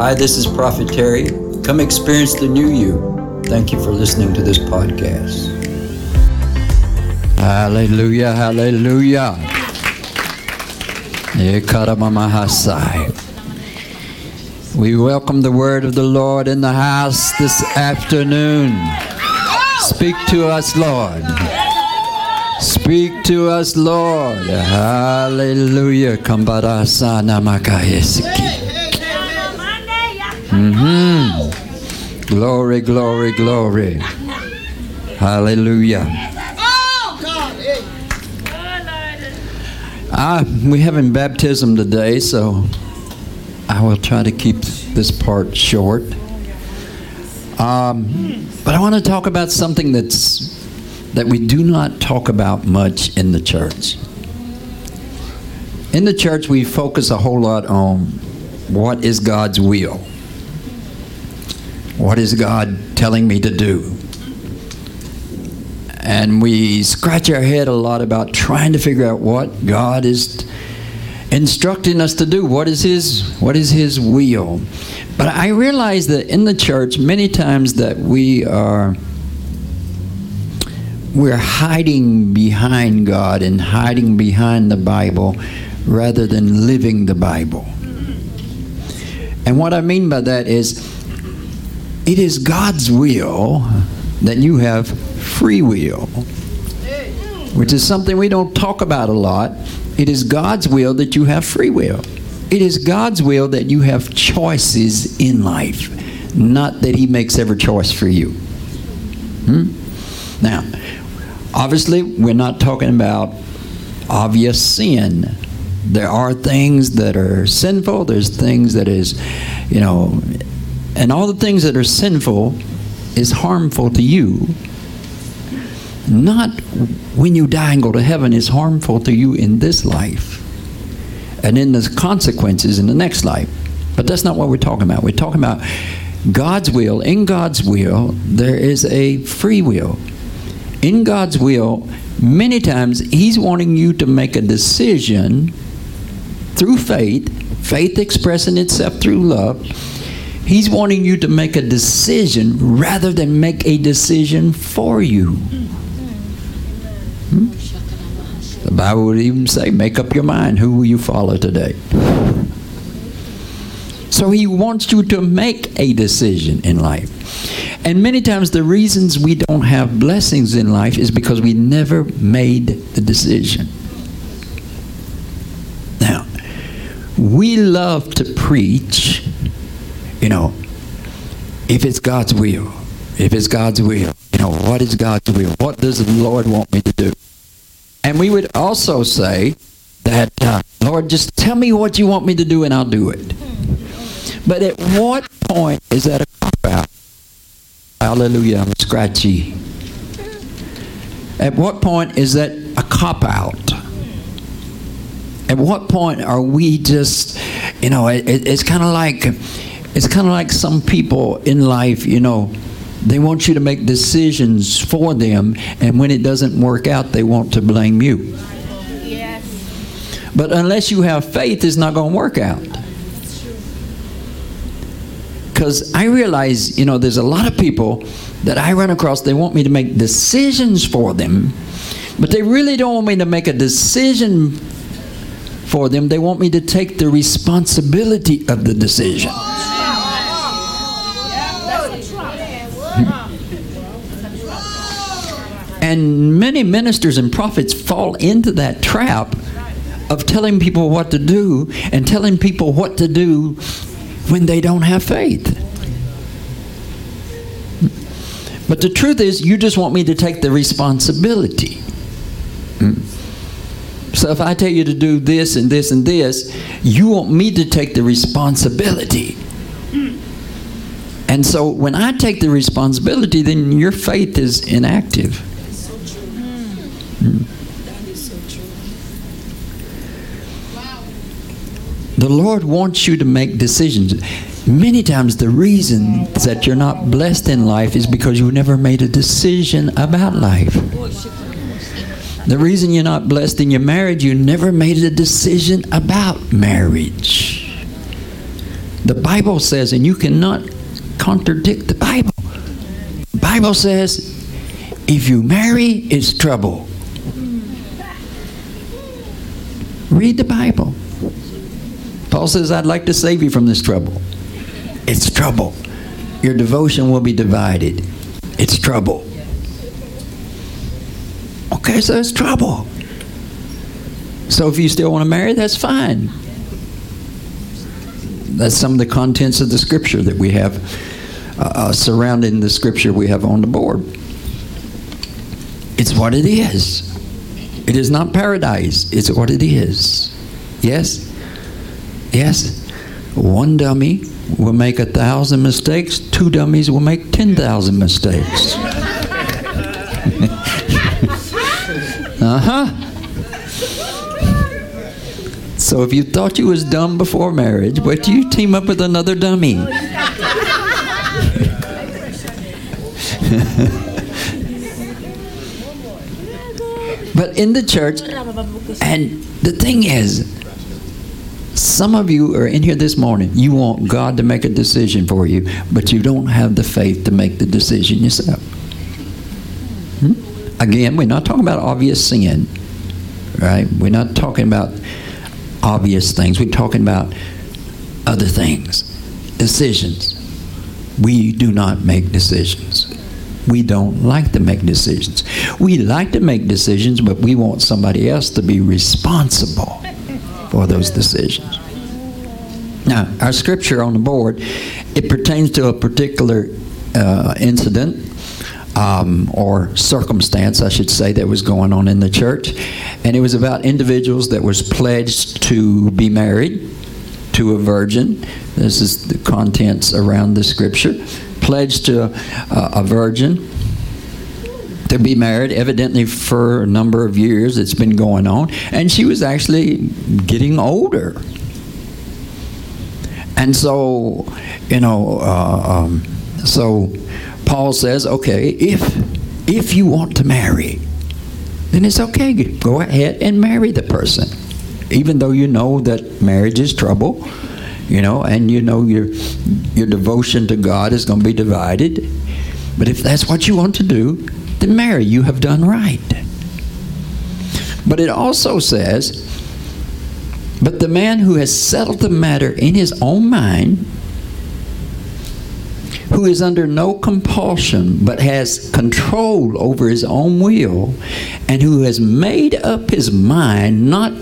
Hi, this is Prophet Terry. Come experience the new you. Thank you for listening to this podcast. Hallelujah, hallelujah. We welcome the word of the Lord in the house this afternoon. Speak to us, Lord. Speak to us, Lord. Hallelujah. Kambarasana makayesiki. Mm-hmm. Glory, glory, glory. Hallelujah. Ah, we having baptism today, so I will try to keep this part short. Um, but I want to talk about something that's that we do not talk about much in the church. In the church, we focus a whole lot on what is God's will. What is God telling me to do? And we scratch our head a lot about trying to figure out what God is instructing us to do. What is His What is His will? But I realize that in the church, many times that we are we're hiding behind God and hiding behind the Bible rather than living the Bible. And what I mean by that is it is God's will that you have free will, which is something we don't talk about a lot. It is God's will that you have free will. It is God's will that you have choices in life, not that He makes every choice for you. Hmm? Now, obviously, we're not talking about obvious sin. There are things that are sinful, there's things that is, you know, and all the things that are sinful is harmful to you. Not when you die and go to heaven is harmful to you in this life and in the consequences in the next life. But that's not what we're talking about. We're talking about God's will. In God's will, there is a free will. In God's will, many times He's wanting you to make a decision through faith, faith expressing itself through love. He's wanting you to make a decision rather than make a decision for you. Hmm? The Bible would even say, make up your mind. Who will you follow today? So he wants you to make a decision in life. And many times the reasons we don't have blessings in life is because we never made the decision. Now, we love to preach, you know, if it's God's will, if it's God's will, you know, what is God's will? What does the Lord want me to do? And we would also say that, uh, Lord, just tell me what you want me to do and I'll do it. But at what point is that a cop out? Hallelujah, I'm scratchy. At what point is that a cop out? At what point are we just, you know, it, it's kind of like, it's kind of like some people in life, you know, they want you to make decisions for them, and when it doesn't work out, they want to blame you. Yes. But unless you have faith, it's not going to work out. Because I realize, you know, there's a lot of people that I run across, they want me to make decisions for them, but they really don't want me to make a decision for them. They want me to take the responsibility of the decision. And many ministers and prophets fall into that trap of telling people what to do and telling people what to do when they don't have faith. But the truth is, you just want me to take the responsibility. So if I tell you to do this and this and this, you want me to take the responsibility. And so when I take the responsibility, then your faith is inactive. That is so. The Lord wants you to make decisions. Many times, the reason that you're not blessed in life is because you never made a decision about life. The reason you're not blessed in your marriage, you never made a decision about marriage. The Bible says, and you cannot contradict the Bible. The Bible says, if you marry, it's trouble. Read the Bible. Paul says, I'd like to save you from this trouble. It's trouble. Your devotion will be divided. It's trouble. Okay, so it's trouble. So if you still want to marry, that's fine. That's some of the contents of the scripture that we have uh, uh, surrounding the scripture we have on the board. It's what it is. It is not paradise. It's what it is. Yes? Yes? One dummy will make a thousand mistakes, two dummies will make 10,000 mistakes. uh huh. So if you thought you was dumb before marriage, wait till you team up with another dummy. but in the church, and the thing is, some of you are in here this morning, you want God to make a decision for you, but you don't have the faith to make the decision yourself. Hmm? Again, we're not talking about obvious sin, right? We're not talking about obvious things. We're talking about other things, decisions. We do not make decisions. We don't like to make decisions. We like to make decisions, but we want somebody else to be responsible for those decisions. Now, our scripture on the board, it pertains to a particular uh, incident um, or circumstance, I should say, that was going on in the church. And it was about individuals that was pledged to be married to a virgin. This is the contents around the scripture. Pledged to a, a virgin to be married, evidently for a number of years it's been going on. And she was actually getting older. And so, you know, uh, um, so Paul says, okay, if if you want to marry, then it's okay. Go ahead and marry the person, even though you know that marriage is trouble, you know, and you know your your devotion to God is going to be divided. But if that's what you want to do, then marry. You have done right. But it also says, but the man who has settled the matter in his own mind who is under no compulsion but has control over his own will, and who has made up his mind not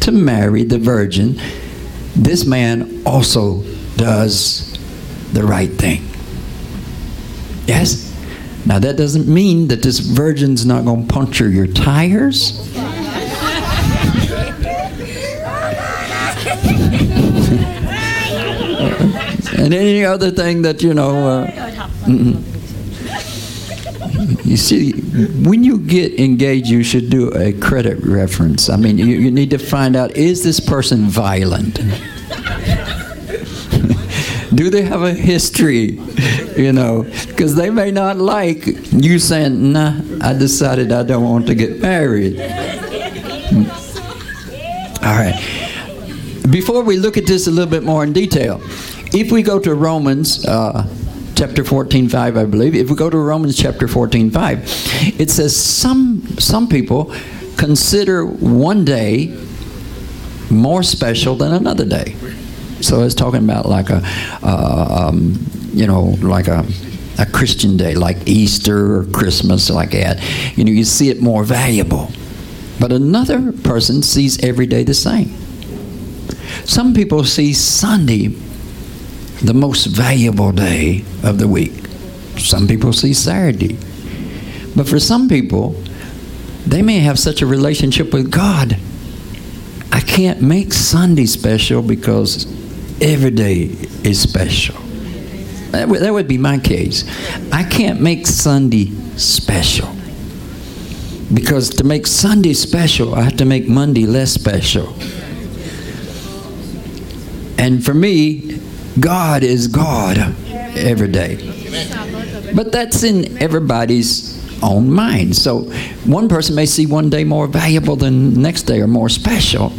to marry the virgin, this man also does the right thing. Yes? Now, that doesn't mean that this virgin's not going to puncture your tires. and any other thing that you know. Uh, you see, when you get engaged, you should do a credit reference. I mean, you, you need to find out is this person violent? do they have a history? You know, because they may not like you saying, nah, I decided I don't want to get married. All right. Before we look at this a little bit more in detail, if we go to Romans uh, chapter 14, 5, I believe, if we go to Romans chapter 14, 5, it says some, some people consider one day more special than another day. So it's talking about like a, uh, um, you know, like a, a Christian day, like Easter or Christmas, like that. You know, you see it more valuable. But another person sees every day the same. Some people see Sunday the most valuable day of the week. Some people see Saturday. But for some people, they may have such a relationship with God. I can't make Sunday special because every day is special. That would, that would be my case. I can't make Sunday special. Because to make Sunday special, I have to make Monday less special. And for me, God is God every day. But that's in everybody's own mind. So one person may see one day more valuable than the next day or more special,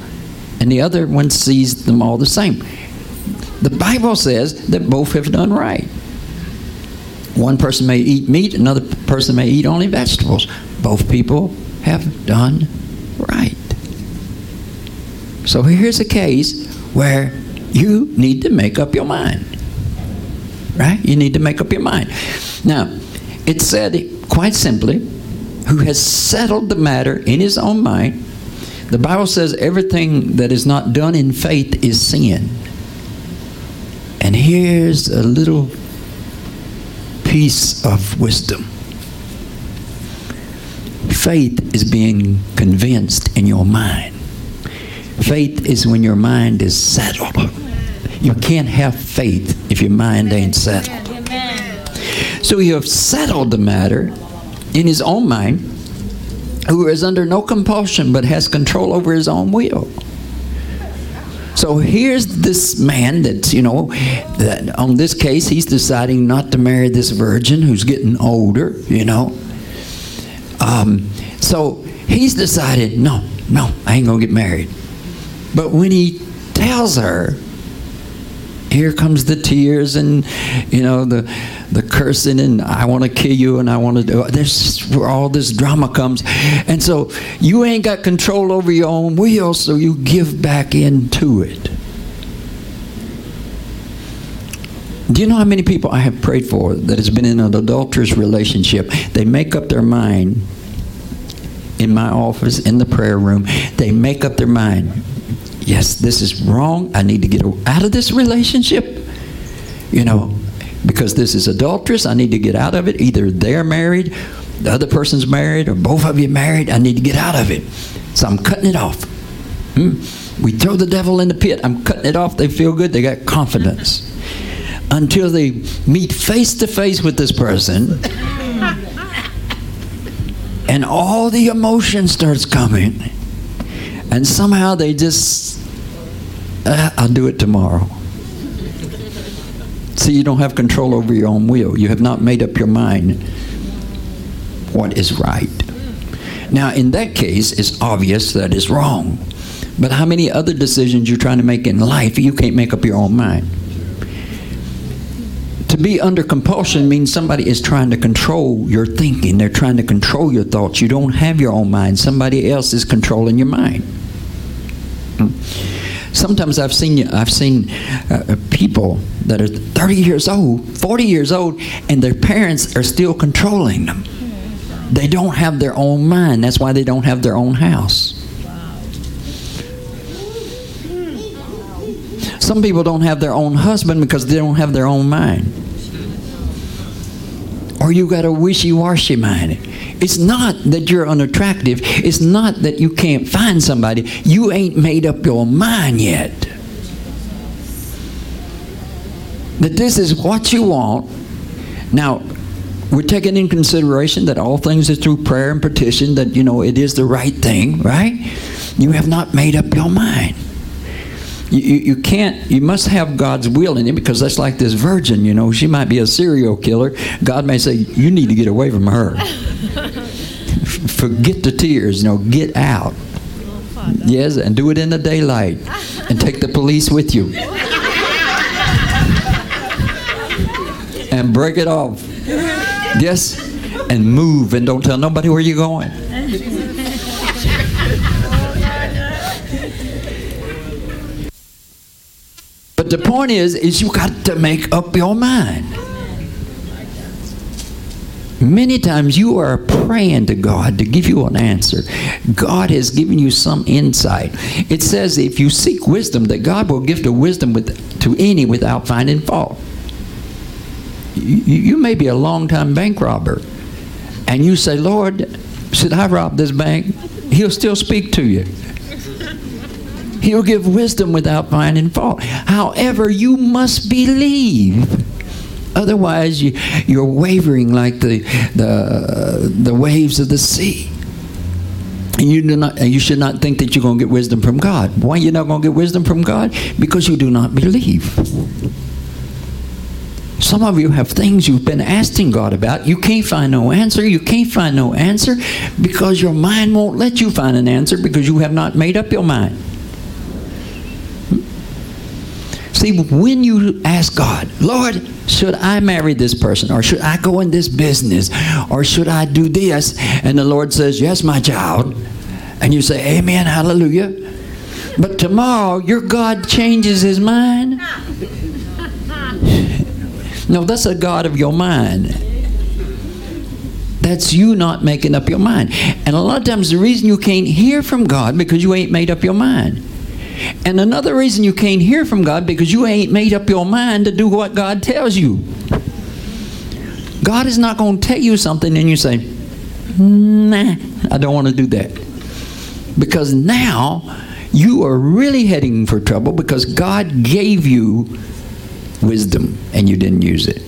and the other one sees them all the same. the Bible says that both have done right. One person may eat meat, another person may eat only vegetables. Both people have done right. So here's a case where you need to make up your mind. Right? You need to make up your mind. Now, it said quite simply, who has settled the matter in his own mind. The Bible says everything that is not done in faith is sin. And here's a little piece of wisdom. Faith is being convinced in your mind. Faith is when your mind is settled. You can't have faith if your mind ain't settled. So you have settled the matter in his own mind, who is under no compulsion but has control over his own will. So here's this man that, you know, that on this case, he's deciding not to marry this virgin who's getting older, you know. Um, so he's decided, no, no, I ain't going to get married. But when he tells her, here comes the tears and you know the the cursing and I want to kill you and I want to do this where all this drama comes. And so you ain't got control over your own will so you give back into it. Do you know how many people I have prayed for that has been in an adulterous relationship? They make up their mind in my office in the prayer room. They make up their mind yes, this is wrong. I need to get out of this relationship. You know, because this is adulterous. I need to get out of it. Either they're married, the other person's married, or both of you married. I need to get out of it. So I'm cutting it off. Hmm? We throw the devil in the pit. I'm cutting it off. They feel good. They got confidence. Until they meet face to face with this person. and all the emotion starts coming. And somehow they just uh, I'll do it tomorrow. See, you don't have control over your own will. You have not made up your mind what is right. Now, in that case, it's obvious that it's wrong. But how many other decisions you're trying to make in life, you can't make up your own mind? To be under compulsion means somebody is trying to control your thinking. They're trying to control your thoughts. You don't have your own mind. Somebody else is controlling your mind. Sometimes I've seen I've seen uh, uh people that are 30 years old, 40 years old, and their parents are still controlling them. They don't have their own mind. That's why they don't have their own house. Some people don't have their own husband because they don't have their own mind. Or you got a wishy-washy mind. It's not that you're unattractive. It's not that you can't find somebody. You ain't made up your mind yet. That this is what you want. Now, we're taking in consideration that all things are through prayer and petition, that, you know, it is the right thing, right? You have not made up your mind. You, you, you, can't, you must have God's will in it because that's like this virgin, you know. She might be a serial killer. God may say, You need to get away from her. Forget the tears, you know, get out. Yes, and do it in the daylight. And take the police with you. and break it off. Yes, and move and don't tell nobody where you're going. The point is, is you got to make up your mind. Many times you are praying to God to give you an answer. God has given you some insight. It says if you seek wisdom, that God will give the wisdom with, to any without finding fault. You, you may be a long-time bank robber, and you say, Lord, should I rob this bank? He'll still speak to you. He'll give wisdom without finding fault. However, you must believe. Otherwise, you, you're wavering like the, the, the waves of the sea. And you, do not, you should not think that you're going to get wisdom from God. Why are you not going to get wisdom from God? Because you do not believe. Some of you have things you've been asking God about. You can't find no answer. You can't find no answer because your mind won't let you find an answer because you have not made up your mind. See, when you ask God, Lord, should I marry this person? Or should I go in this business? Or should I do this? And the Lord says, Yes, my child. And you say, Amen, hallelujah. But tomorrow, your God changes his mind. No, that's a God of your mind. That's you not making up your mind. And a lot of times, the reason you can't hear from God because you ain't made up your mind. And another reason you can't hear from God because you ain't made up your mind to do what God tells you. God is not going to tell you something and you say, nah, I don't want to do that. Because now you are really heading for trouble because God gave you wisdom and you didn't use it.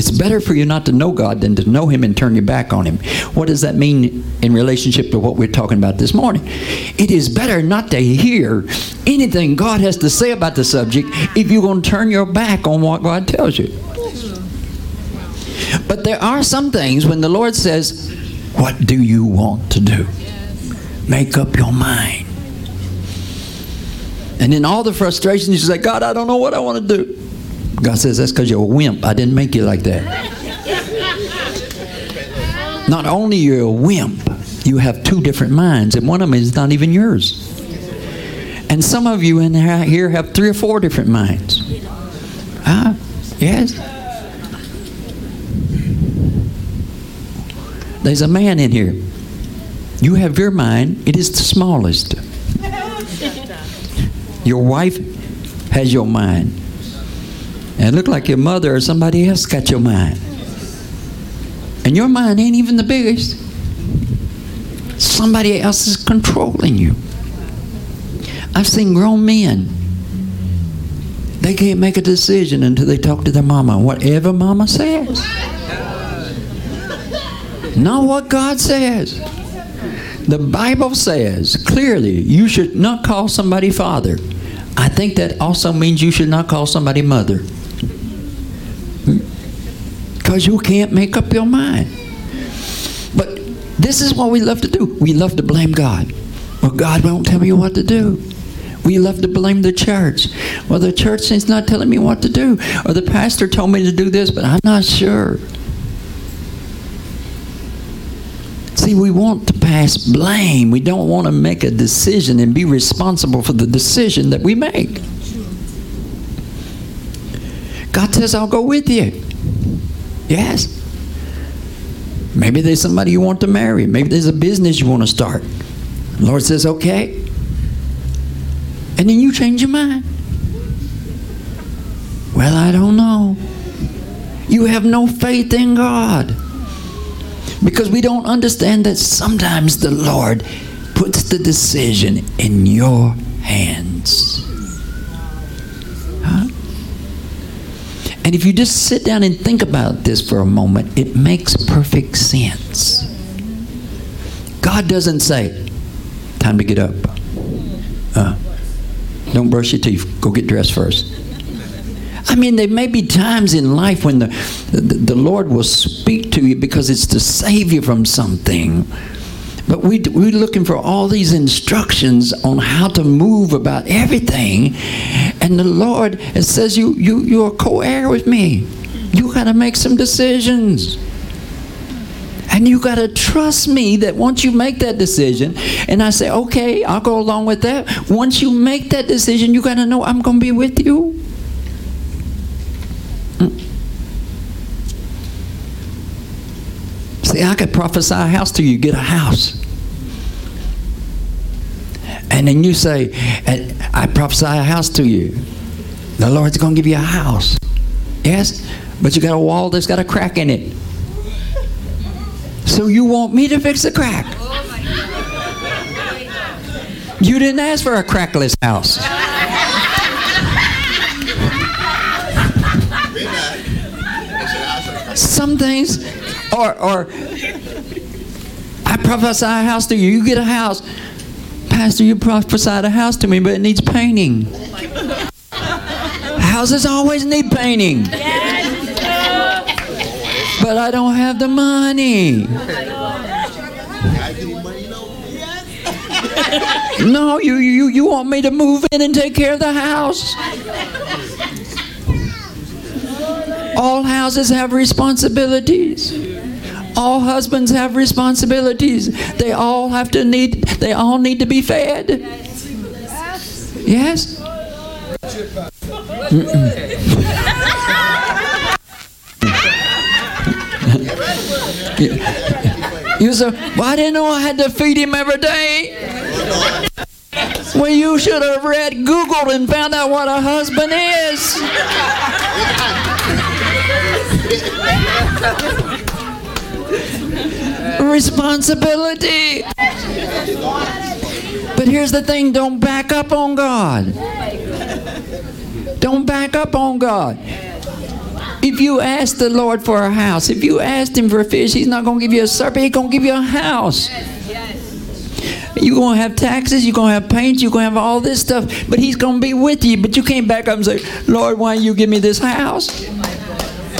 It's better for you not to know God than to know Him and turn your back on Him. What does that mean in relationship to what we're talking about this morning? It is better not to hear anything God has to say about the subject if you're going to turn your back on what God tells you. But there are some things when the Lord says, What do you want to do? Make up your mind. And in all the frustration, you say, God, I don't know what I want to do. God says, That's because you're a wimp. I didn't make you like that. Not only you're a wimp, you have two different minds, and one of them is not even yours. And some of you in here have three or four different minds. Ah, yes. There's a man in here. You have your mind, it is the smallest. Your wife has your mind. And it looked like your mother or somebody else got your mind. And your mind ain't even the biggest. Somebody else is controlling you. I've seen grown men. They can't make a decision until they talk to their mama. Whatever mama says. Not what God says. The Bible says clearly you should not call somebody father. I think that also means you should not call somebody mother because you can't make up your mind. But this is what we love to do. We love to blame God. Well, God won't tell me what to do. We love to blame the church. Well, the church is not telling me what to do. Or the pastor told me to do this, but I'm not sure. See, we want to pass blame. We don't want to make a decision and be responsible for the decision that we make. God says, I'll go with you. Yes. Maybe there's somebody you want to marry. Maybe there's a business you want to start. The Lord says, okay. And then you change your mind. Well, I don't know. You have no faith in God. Because we don't understand that sometimes the Lord puts the decision in your hands. And if you just sit down and think about this for a moment, it makes perfect sense. God doesn't say, time to get up. Uh, don't brush your teeth. Go get dressed first. I mean, there may be times in life when the, the, the Lord will speak to you because it's to save you from something. But we, we're looking for all these instructions on how to move about everything. And the Lord it says, you, you, you're co-heir with me. You got to make some decisions. And you got to trust me that once you make that decision, and I say, okay, I'll go along with that. Once you make that decision, you got to know I'm going to be with you. See, I could prophesy a house to you, get a house. And then you say, uh, I prophesy a house to you. The Lord's going to give you a house. Yes? But you got a wall that's got a crack in it. So you want me to fix the crack? You didn't ask for a crackless house. Some things or, or I prophesy a house to you. You get a house. Pastor, you prophesied a house to me, but it needs painting. Houses always need painting. But I don't have the money. No, you, you, you want me to move in and take care of the house. All houses have responsibilities. All husbands have responsibilities. They all have to need they all need to be fed. Yes? you say, well, I didn't know I had to feed him every day. Well, you should have read Google and found out what a husband is. Responsibility. But here's the thing don't back up on God. Don't back up on God. If you ask the Lord for a house, if you ask Him for a fish, He's not going to give you a serpent, He's going to give you a house. You're going to have taxes, you're going to have paint, you're going to have all this stuff, but He's going to be with you. But you can't back up and say, Lord, why you give me this house?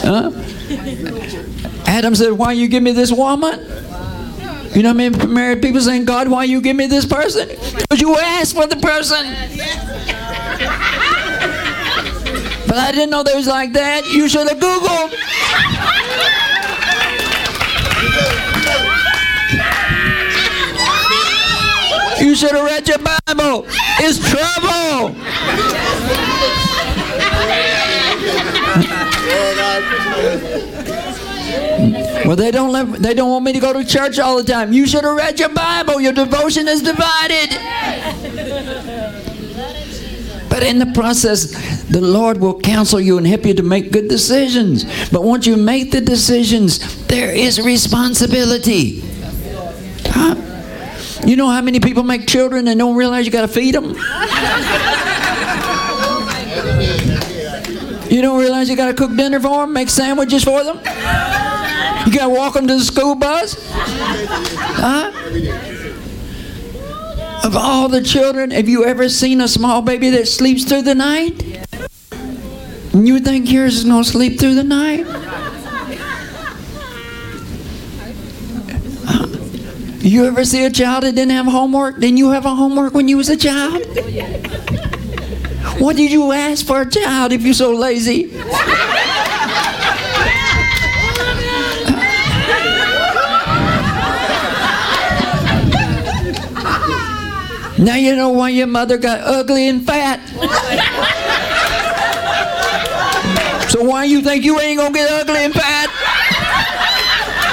Huh? Adam said, Why you give me this woman? You know what I mean? Married people saying, God, why you give me this person? Because you asked for the person. But I didn't know there was like that. You should have Googled. You should have read your Bible. It's trouble. Well, they don't let, they don't want me to go to church all the time. You should have read your Bible. Your devotion is divided. But in the process, the Lord will counsel you and help you to make good decisions. But once you make the decisions, there is responsibility. Huh? You know how many people make children and don't realize you got to feed them? You don't realize you got to cook dinner for them, make sandwiches for them? You got to walk them to the school bus? Huh? Of all the children, have you ever seen a small baby that sleeps through the night? And you think yours is to sleep through the night? You ever see a child that didn't have homework? Didn't you have a homework when you was a child? What did you ask for a child if you're so lazy? Now you know why your mother got ugly and fat. So why you think you ain't gonna get ugly and fat?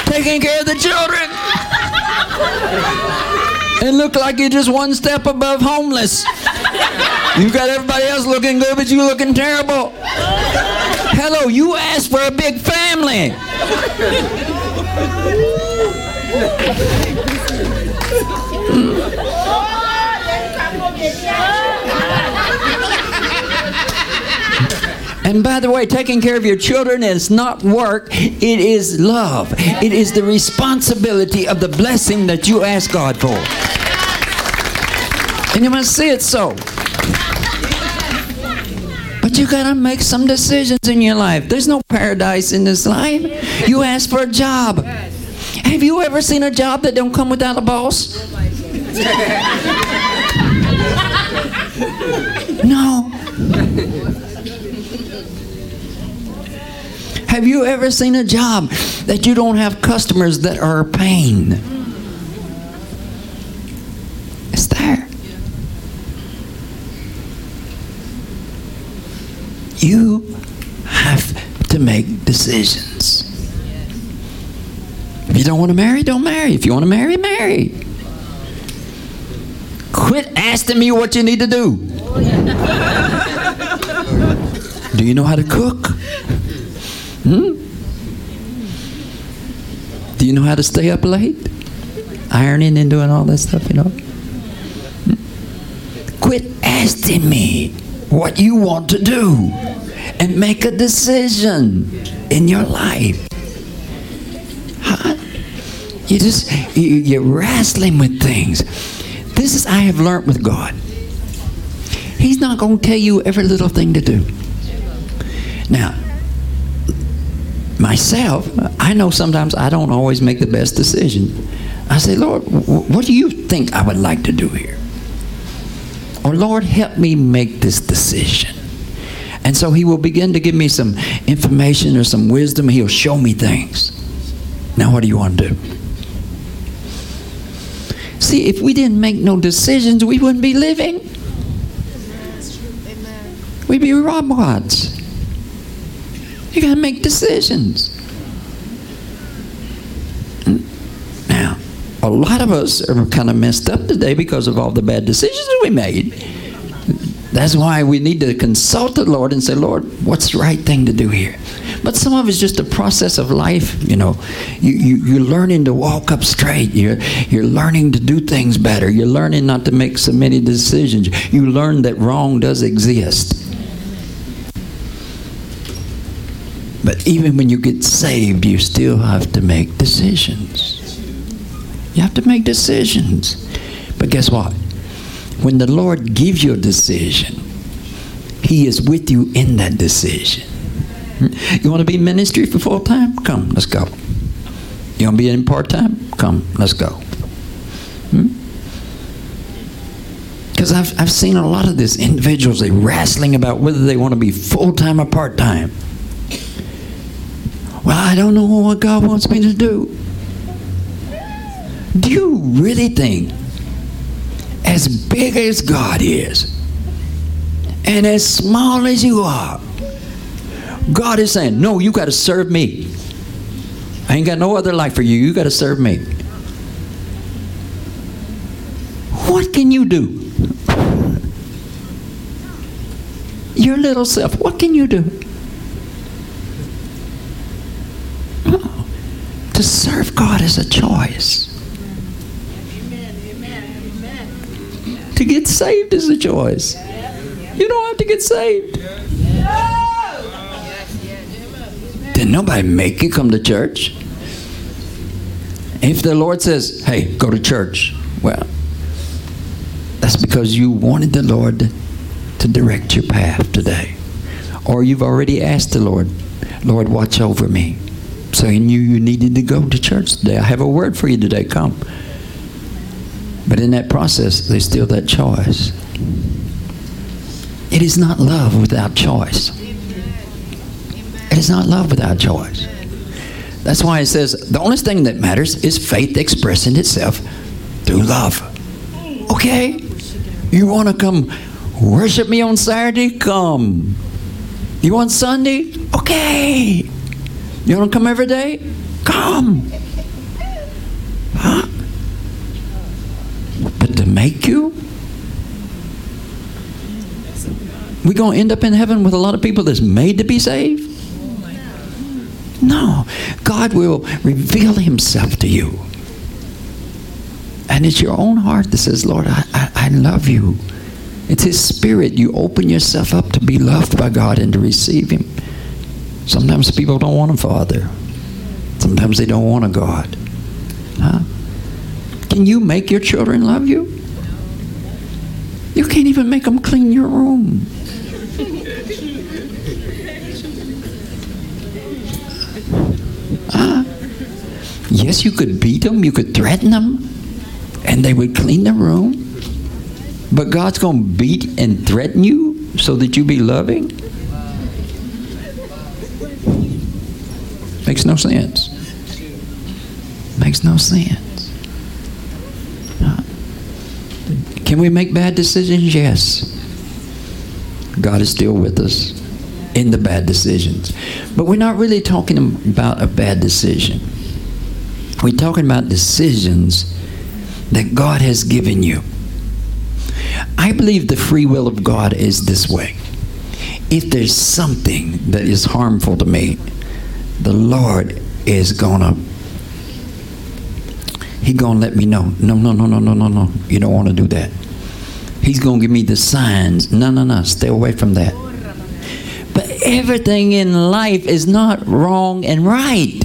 Taking care of the children. And look like you're just one step above homeless. You got everybody else looking good, but you looking terrible. Hello, you asked for a big family. And by the way, taking care of your children is not work, it is love. It is the responsibility of the blessing that you ask God for. And you must see it so. But you gotta make some decisions in your life. There's no paradise in this life. You ask for a job. Have you ever seen a job that don't come without a boss? No. Have you ever seen a job that you don't have customers that are a pain? It's there. You have to make decisions. If you don't want to marry, don't marry. If you want to marry, marry. Quit asking me what you need to do. do you know how to cook? Hmm? Do you know how to stay up late? Ironing and doing all that stuff, you know? Hmm? Quit asking me what you want to do and make a decision in your life. Huh? You just, you, you're wrestling with things. This is, I have learned with God. He's not going to tell you every little thing to do. Now, myself, I know sometimes I don't always make the best decision. I say, Lord, what do you think I would like to do here? Or, Lord, help me make this decision. And so he will begin to give me some information or some wisdom. He'll show me things. Now, what do you want to do? See, if we didn't make no decisions, we wouldn't be living. We'd be robots. You got to make decisions. Now, a lot of us are kind of messed up today because of all the bad decisions that we made. That's why we need to consult the Lord and say, Lord, what's the right thing to do here? But some of it's just a process of life, you know. You, you, you're learning to walk up straight. You're, you're learning to do things better. You're learning not to make so many decisions. You learn that wrong does exist. But even when you get saved, you still have to make decisions. You have to make decisions. But guess what? When the Lord gives you a decision, He is with you in that decision. You want to be in ministry for full time? Come, let's go. You want to be in part time? Come, let's go. Because hmm? I've, I've seen a lot of this individuals, they wrestling about whether they want to be full time or part time. Well, I don't know what God wants me to do. Do you really think, as big as God is, and as small as you are, God is saying, No, you got to serve me. I ain't got no other life for you. You got to serve me. What can you do? Your little self, what can you do? To serve God is a choice. To get saved is a choice. You don't have to get saved. Did nobody make you come to church? If the Lord says, hey, go to church, well, that's because you wanted the Lord to direct your path today. Or you've already asked the Lord, Lord, watch over me. So he knew you needed to go to church today. I have a word for you today. Come. But in that process, there's still that choice. It is not love without choice. It is not love without choice. That's why it says the only thing that matters is faith expressing itself through love. Okay? You want to come worship me on Saturday? Come. You want Sunday? Okay. You want to come every day? Come. Huh? Make you? We're going to end up in heaven with a lot of people that's made to be saved? No. God will reveal Himself to you. And it's your own heart that says, Lord, I, I, I love you. It's His Spirit. You open yourself up to be loved by God and to receive Him. Sometimes people don't want a father. Sometimes they don't want a God. Huh? Can you make your children love you? You can't even make them clean your room. Huh? Yes, you could beat them, you could threaten them, and they would clean the room. But God's going to beat and threaten you so that you be loving? Makes no sense. Makes no sense. Can we make bad decisions? Yes. God is still with us in the bad decisions. But we're not really talking about a bad decision. We're talking about decisions that God has given you. I believe the free will of God is this way. If there's something that is harmful to me, the Lord is gonna He gonna let me know. No, no, no, no, no, no, no. You don't want to do that. He's gonna give me the signs. No, no, no. Stay away from that. But everything in life is not wrong and right.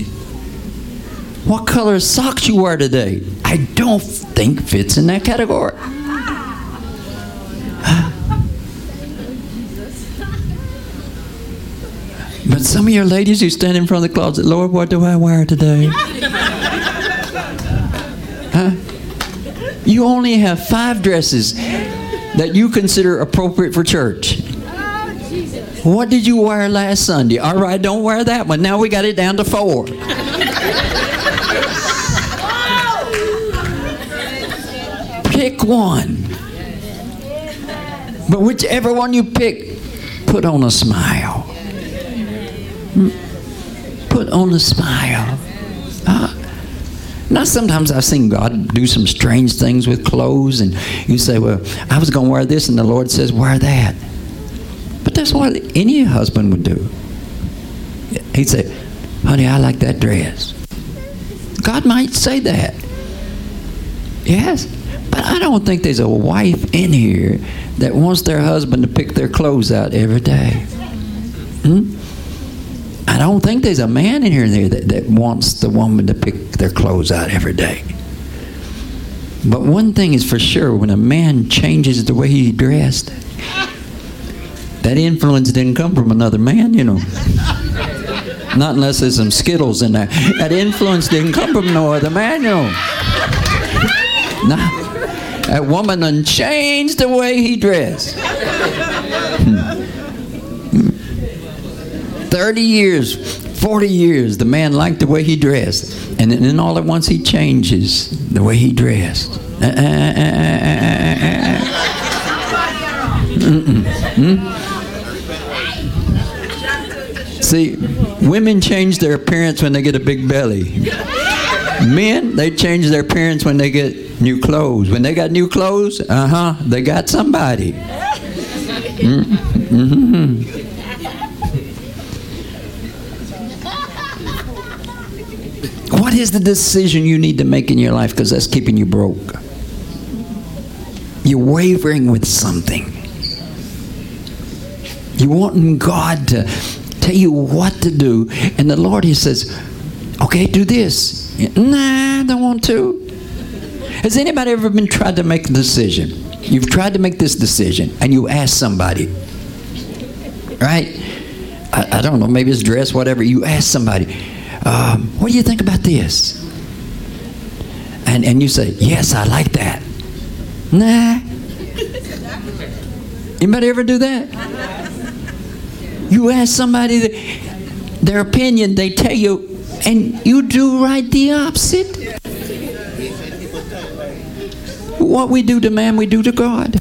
What color socks you wear today? I don't think fits in that category. But some of your ladies who stand in front of the closet, Lord, what do I wear today? You only have five dresses. that you consider appropriate for church? What did you wear last Sunday? All right, don't wear that one. Now we got it down to four. Pick one. But whichever one you pick, put on a smile. Hmm? Put on a smile. Uh, now, sometimes I've seen God do some strange things with clothes, and you say, Well, I was going to wear this, and the Lord says, Wear that. But that's what any husband would do. He'd say, Honey, I like that dress. God might say that. Yes. But I don't think there's a wife in here that wants their husband to pick their clothes out every day. Hmm? I don't think there's a man in here that, that wants the woman to pick their clothes out every day. But one thing is for sure when a man changes the way he dressed, that influence didn't come from another man, you know. Not unless there's some Skittles in there. That influence didn't come from no other man, you know. Nah. That woman done changed the way he dressed. Hmm. 30 years, 40 years, the man liked the way he dressed. And then all at once he changes the way he dressed. Uh, uh, uh, hmm? See, women change their appearance when they get a big belly. Men, they change their appearance when they get new clothes. When they got new clothes, uh huh, they got somebody. Mm-hmm. mm-hmm. What is the decision you need to make in your life because that's keeping you broke? You're wavering with something. You want God to tell you what to do, and the Lord He says, "Okay, do this." Nah, I don't want to. Has anybody ever been tried to make a decision? You've tried to make this decision, and you ask somebody, right? I, I don't know, maybe it's dress, whatever. You ask somebody, um, "What do you think about this?" And and you say, "Yes, I like that." Nah. Anybody ever do that? You ask somebody their opinion, they tell you, and you do right the opposite. What we do to man, we do to God.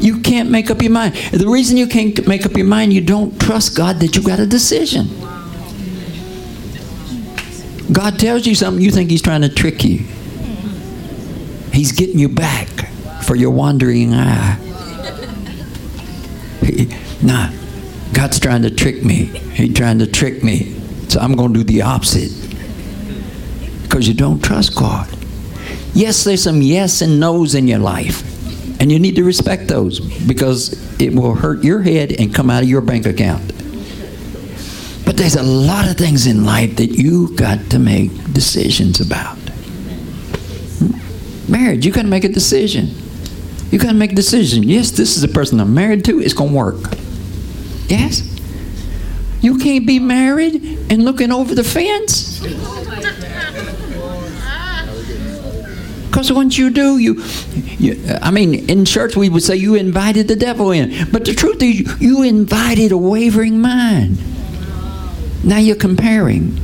You can't make up your mind. The reason you can't make up your mind, you don't trust God that you got a decision. God tells you something, you think He's trying to trick you. He's getting you back for your wandering eye. He, nah, God's trying to trick me. He's trying to trick me. So I'm going to do the opposite. Because you don't trust God. Yes, there's some yes and no's in your life. And you need to respect those because it will hurt your head and come out of your bank account. But there's a lot of things in life that you got to make decisions about. Hmm? Marriage, you got to make a decision. You got to make a decision. Yes, this is the person I'm married to. It's going to work. Yes? You can't be married and looking over the fence. Because once you do, you, you, I mean, in church we would say you invited the devil in. But the truth is, you invited a wavering mind. Now you're comparing.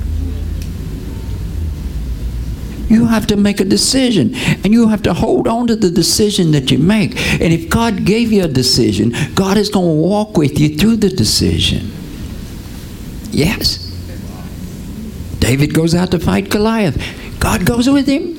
You have to make a decision, and you have to hold on to the decision that you make. And if God gave you a decision, God is going to walk with you through the decision. Yes. David goes out to fight Goliath. God goes with him.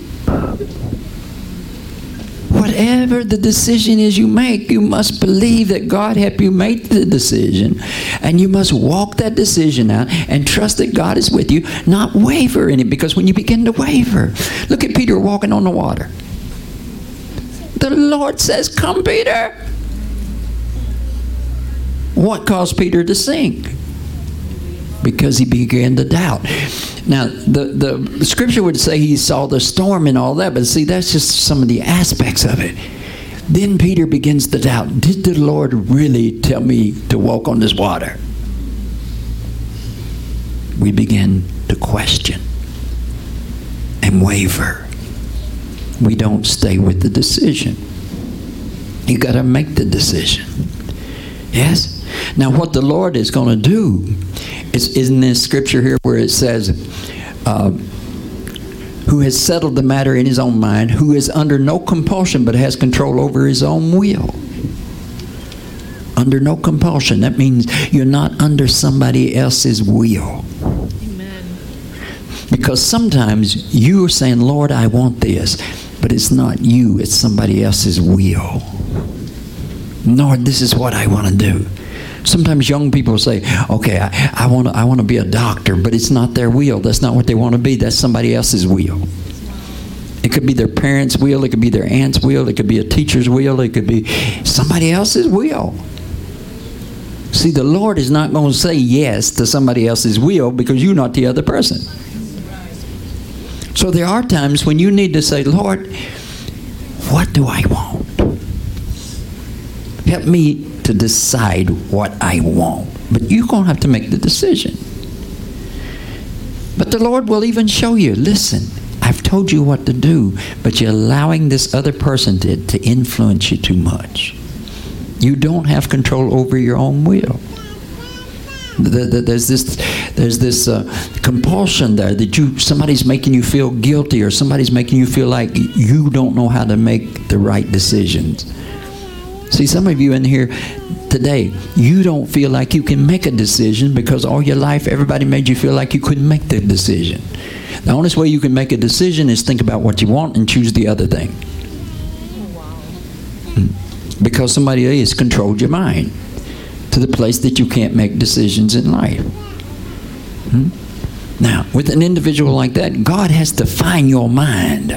Whatever the decision is you make, you must believe that God helped you make the decision. And you must walk that decision out and trust that God is with you, not waver in it. Because when you begin to waver, look at Peter walking on the water. The Lord says, Come, Peter. What caused Peter to sink? Because he began to doubt. Now, the, the scripture would say he saw the storm and all that, but see, that's just some of the aspects of it. Then Peter begins to doubt Did the Lord really tell me to walk on this water? We begin to question and waver. We don't stay with the decision. You got to make the decision. Yes? Now, what the Lord is going to do is, isn't this scripture here where it says, uh, who has settled the matter in his own mind, who is under no compulsion but has control over his own will. Under no compulsion. That means you're not under somebody else's will. Amen. Because sometimes you are saying, Lord, I want this, but it's not you, it's somebody else's will. Lord, this is what I want to do. Sometimes young people say, okay, I, want to I wanna be a doctor, but it's not their will. That's not what they want to be. That's somebody else's will. It could be their parents' will. It could be their aunt's will. It could be a teacher's will. It could be somebody else's will. See, the Lord is not going to say yes to somebody else's will because you're not the other person. So there are times when you need to say, Lord, what do I want? Help me to decide what I want. But you're going to have to make the decision. But the Lord will even show you listen, I've told you what to do, but you're allowing this other person to, to influence you too much. You don't have control over your own will. There's this, there's this uh, compulsion there that you somebody's making you feel guilty or somebody's making you feel like you don't know how to make the right decisions. See, some of you in here today, you don't feel like you can make a decision because all your life everybody made you feel like you couldn't make the decision. The only way you can make a decision is think about what you want and choose the other thing. Hmm. Because somebody has controlled your mind to the place that you can't make decisions in life. Hmm? Now, with an individual like that, God has to find your mind.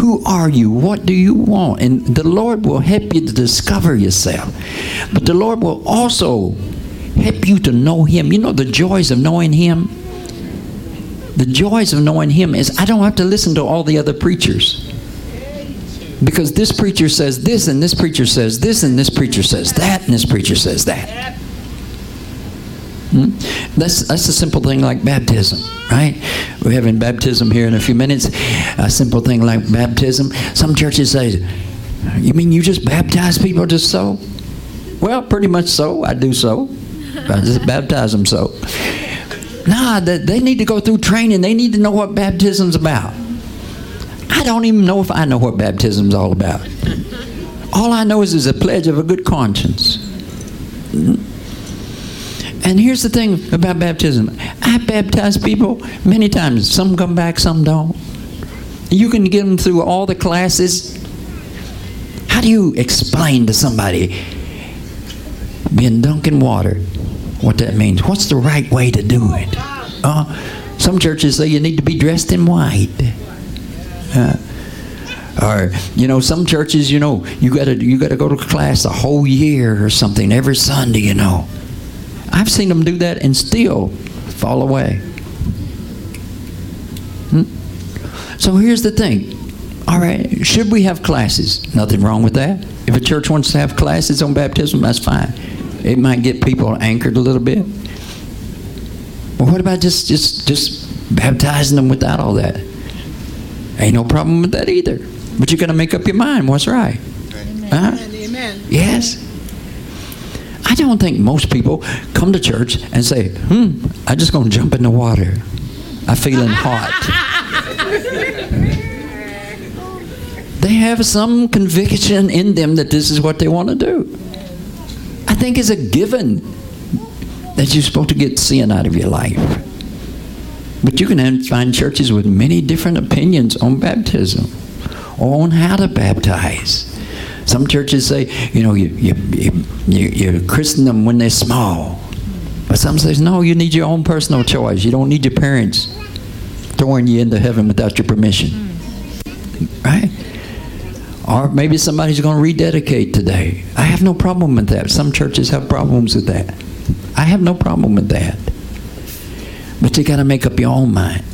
Who are you? What do you want? And the Lord will help you to discover yourself. But the Lord will also help you to know Him. You know the joys of knowing Him? The joys of knowing Him is I don't have to listen to all the other preachers. Because this preacher says this, and this preacher says this, and this preacher says that, and this preacher says that. Hmm? That's, that's a simple thing like baptism, right? We're having baptism here in a few minutes. A simple thing like baptism. Some churches say, You mean you just baptize people just so? Well, pretty much so. I do so. I just baptize them so. Nah, they need to go through training. They need to know what baptism's about. I don't even know if I know what baptism's all about. All I know is it's a pledge of a good conscience. Hmm? And here's the thing about baptism I baptize people many times. Some come back, some don't. You can get them through all the classes. How do you explain to somebody being dunked in water what that means? What's the right way to do it? Uh, some churches say you need to be dressed in white. Uh, or you know some churches you know you got to you got to go to class a whole year or something every sunday you know I've seen them do that and still fall away. Hmm? So here's the thing. All right, should we have classes? Nothing wrong with that. If a church wants to have classes on baptism, that's fine. It might get people anchored a little bit. But what about just just just baptizing them without all that? Ain't no problem with that either. But you got to make up your mind what's right. Amen. Uh-huh. Amen. Yes. I don't think most people come to church and say, hmm, I'm just going to jump in the water. I'm feeling hot. they have some conviction in them that this is what they want to do. I think it's a given that you're supposed to get sin out of your life. But you can find churches with many different opinions on baptism or on how to baptize. Some churches say, you know, you, you, you, you christen them when they're small. But some says, no, you need your own personal choice. You don't need your parents throwing you into heaven without your permission. Right? Or maybe somebody's going to rededicate today. I have no problem with that. Some churches have problems with that. I have no problem with that. But you got to make up your own mind.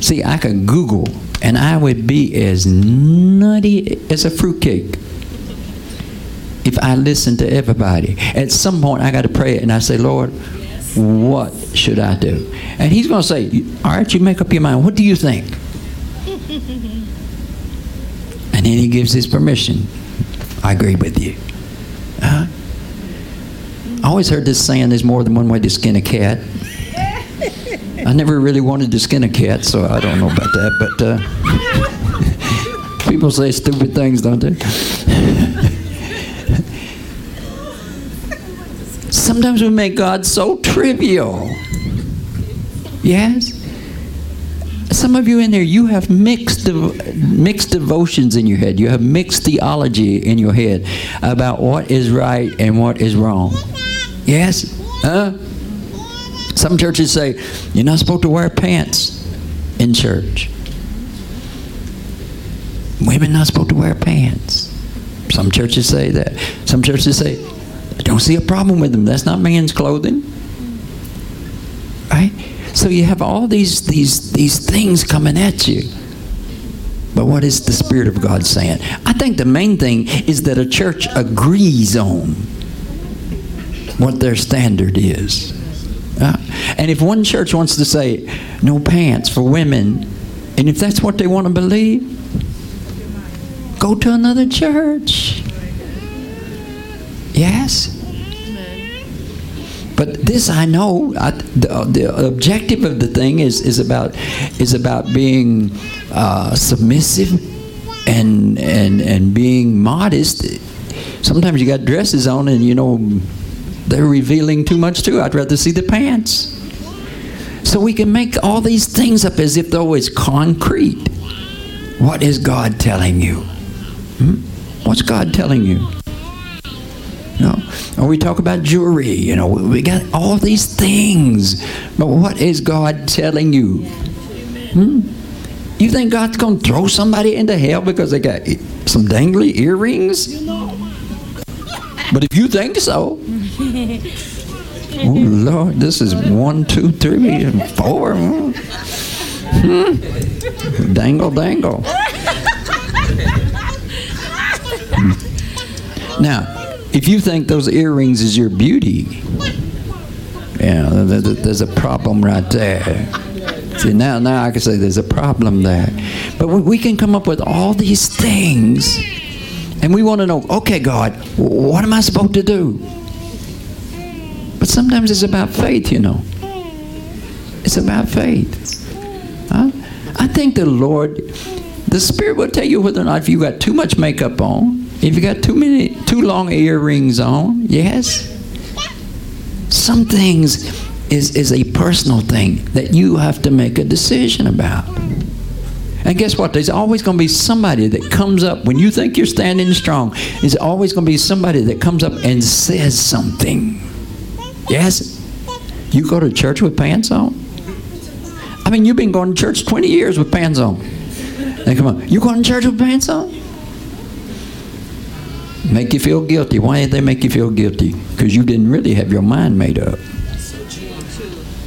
See, I could Google and I would be as nutty as a fruitcake if I listen to everybody. At some point, I got to pray and I say, Lord, what should I do? And He's going to say, All right, you make up your mind. What do you think? and then He gives His permission. I agree with you. Uh, I always heard this saying there's more than one way to skin a cat. I never really wanted to skin a cat, so I don't know about that, but uh, people say stupid things, don't they? Sometimes we make God so trivial. Yes? Some of you in there, you have mixed, mixed devotions in your head. You have mixed theology in your head about what is right and what is wrong. Yes? Huh? Some churches say you're not supposed to wear pants in church. Women not supposed to wear pants. Some churches say that. Some churches say, I don't see a problem with them. That's not man's clothing. Right? So you have all these these these things coming at you. But what is the Spirit of God saying? I think the main thing is that a church agrees on what their standard is. Uh, and if one church wants to say no pants for women, and if that's what they want to believe, go to another church. Yes? But this I know. I, the, the, objective of the thing is, is about is about being uh, submissive and and and being modest. Sometimes you got dresses on, and you know they're revealing too much too. I'd rather see the pants. So we can make all these things up as if though it's concrete. What is God telling you? Hmm? What's God telling you? No. Or we talk about jewelry, you know, we got all these things. But what is God telling you? Hmm? You think God's going to throw somebody into hell because they got some dangly earrings? But if you think so, oh Lord, this is one, two, three, and four. Hmm. Dangle, dangle. Now, if you think those earrings is your beauty, yeah, there's a problem right there. See, now, now I can say there's a problem there. But we can come up with all these things, and we want to know, okay, God, what am I supposed to do? But sometimes it's about faith, you know. It's about faith. Huh? I think the Lord, the Spirit will tell you whether or not if you got too much makeup on, if you got too many, too long earrings on, yes. Some things is, is a personal thing that you have to make a decision about. And guess what? There's always going to be somebody that comes up when you think you're standing strong. There's always going to be somebody that comes up and says something. Yes? You go to church with pants on? I mean, you've been going to church 20 years with pants on. Now, come on. You going to church with pants on? Make you feel guilty. Why did they make you feel guilty? Because you didn't really have your mind made up.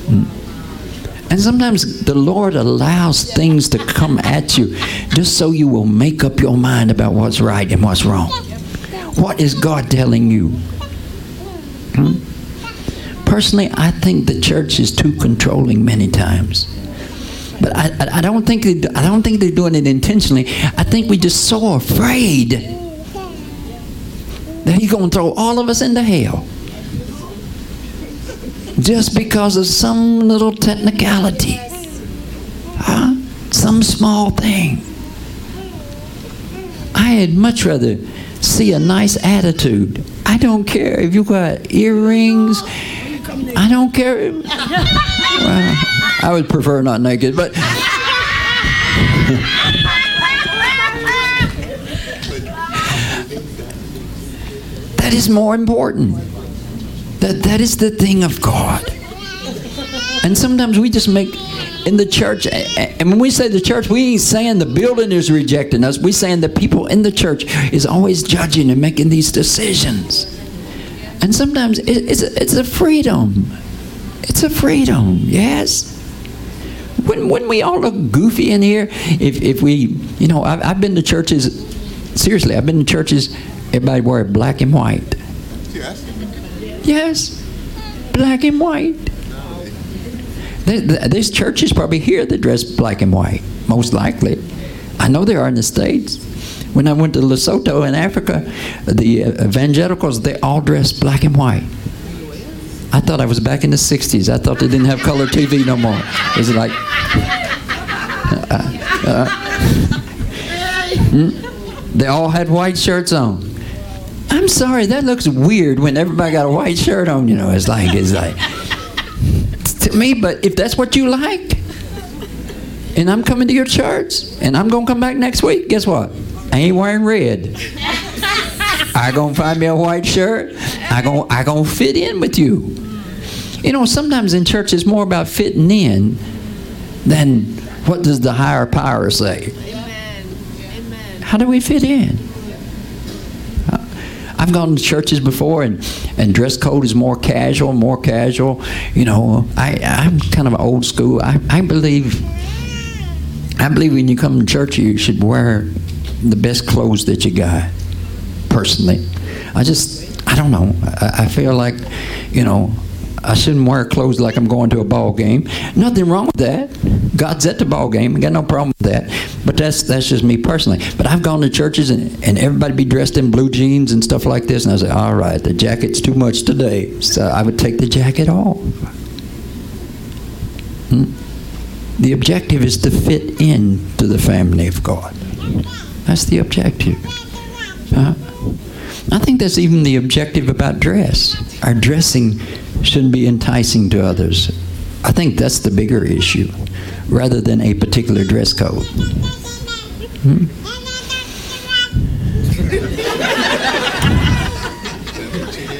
Mm. And sometimes the Lord allows things to come at you just so you will make up your mind about what's right and what's wrong. What is God telling you? Hmm? Personally, I think the church is too controlling many times. But I, I, don't think they, I don't think they're doing it intentionally. I think we're just so afraid that he's going to throw all of us into hell just because of some little technicality, huh? some small thing. I had much rather see a nice attitude. I don't care if you got earrings. I don't care. Well, I would prefer not naked, but. That is more important. That, that is the thing of God. And sometimes we just make in the church, and when we say the church, we ain't saying the building is rejecting us. We're saying the people in the church is always judging and making these decisions. And sometimes it's a, it's a freedom. It's a freedom, yes. When, when we all look goofy in here, if, if we, you know, I've, I've been to churches, seriously, I've been to churches Everybody wear black and white. Yes. Yes. Black and white. There's churches probably here that dress black and white, most likely. I know there are in the States. When I went to Lesotho in Africa, the evangelicals, they all dressed black and white. I thought I was back in the 60s. I thought they didn't have color TV no more. It's like, uh, uh, hmm? they all had white shirts on. I'm sorry, that looks weird when everybody got a white shirt on. You know, it's like it's like to me. But if that's what you like, and I'm coming to your church, and I'm gonna come back next week, guess what? I ain't wearing red. I gonna find me a white shirt. I gonna I gonna fit in with you. You know, sometimes in church it's more about fitting in than what does the higher power say. Amen. Amen. How do we fit in? I've gone to churches before, and, and dress code is more casual, more casual. You know, I, I'm kind of old school. I, I believe I believe when you come to church, you should wear the best clothes that you got. Personally, I just I don't know. I, I feel like, you know, I shouldn't wear clothes like I'm going to a ball game. Nothing wrong with that. God's at the ball game. I got no problem with that. But that's that's just me personally. But I've gone to churches and, and everybody be dressed in blue jeans and stuff like this, and I say, all right, the jacket's too much today, so I would take the jacket off. Hmm? The objective is to fit in to the family of God. That's the objective. Uh, I think that's even the objective about dress. Our dressing shouldn't be enticing to others. I think that's the bigger issue, rather than a particular dress code. Hmm?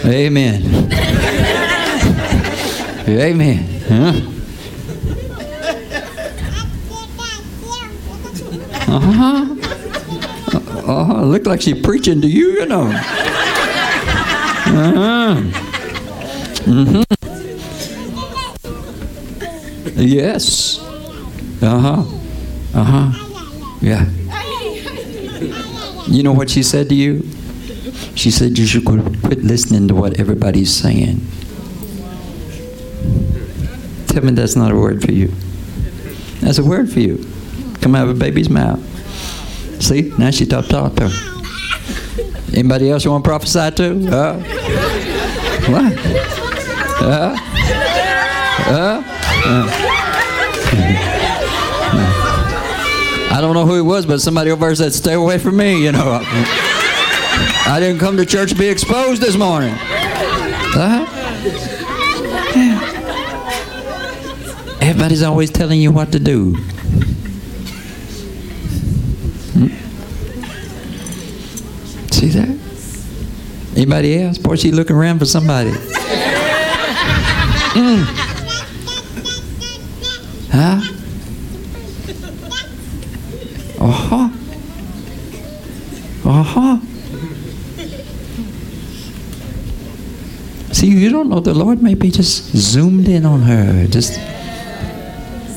Amen. Amen. Huh? Uh-huh. Uh-huh. Look like she's preaching to you, you know. Uh-huh. Mm-hmm. Yes. Uh-huh. Uh-huh. Yeah. You know what she said to you? She said you should quit listening to what everybody's saying. Tell me that's not a word for you. That's a word for you. Come out of a baby's mouth. See? Now she talk talk to. Anybody else you want to prophesy to? Uh, what? Uh, uh, I don't know who it was, but somebody over there said, "Stay away from me." You know, I didn't come to church to be exposed this morning. Uh-huh. Everybody's always telling you what to do. Hmm? See that? Anybody else? Boy, she looking around for somebody. Mm. Huh? Uh-huh. Uh-huh. See, you don't know the Lord may be just zoomed in on her. Just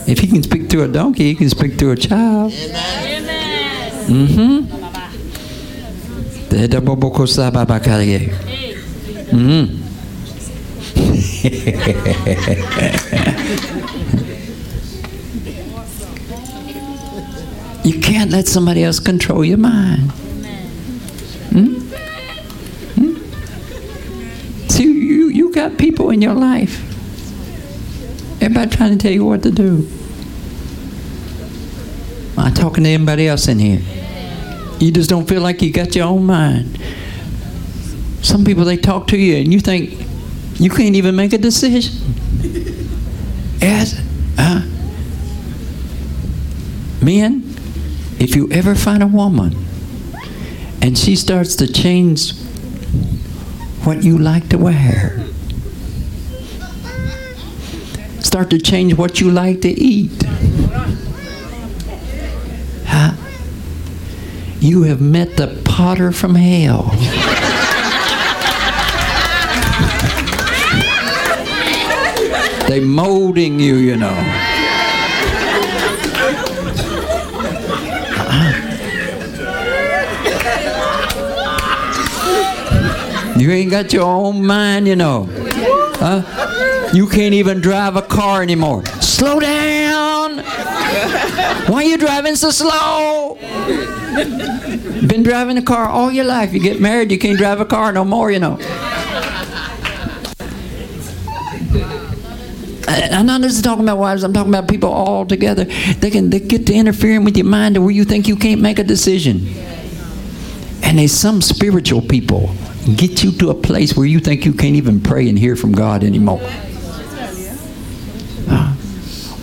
if he can speak to a donkey, he can speak to a child. Mm-hmm. Mm-hmm. you can't let somebody else control your mind. Hmm? Hmm? See, you, you got people in your life. Everybody trying to tell you what to do. Am I talking to anybody else in here? You just don't feel like you got your own mind. Some people, they talk to you and you think, you can't even make a decision. As, uh, men, if you ever find a woman and she starts to change what you like to wear, start to change what you like to eat, you have met the potter from hell. They molding you, you know. Uh-huh. You ain't got your own mind, you know. Huh? You can't even drive a car anymore. Slow down. Why are you driving so slow? Been driving a car all your life. You get married, you can't drive a car no more, you know. I'm not just talking about wives. I'm talking about people all together. They can they get to interfering with your mind to where you think you can't make a decision. And there's some spiritual people get you to a place where you think you can't even pray and hear from God anymore.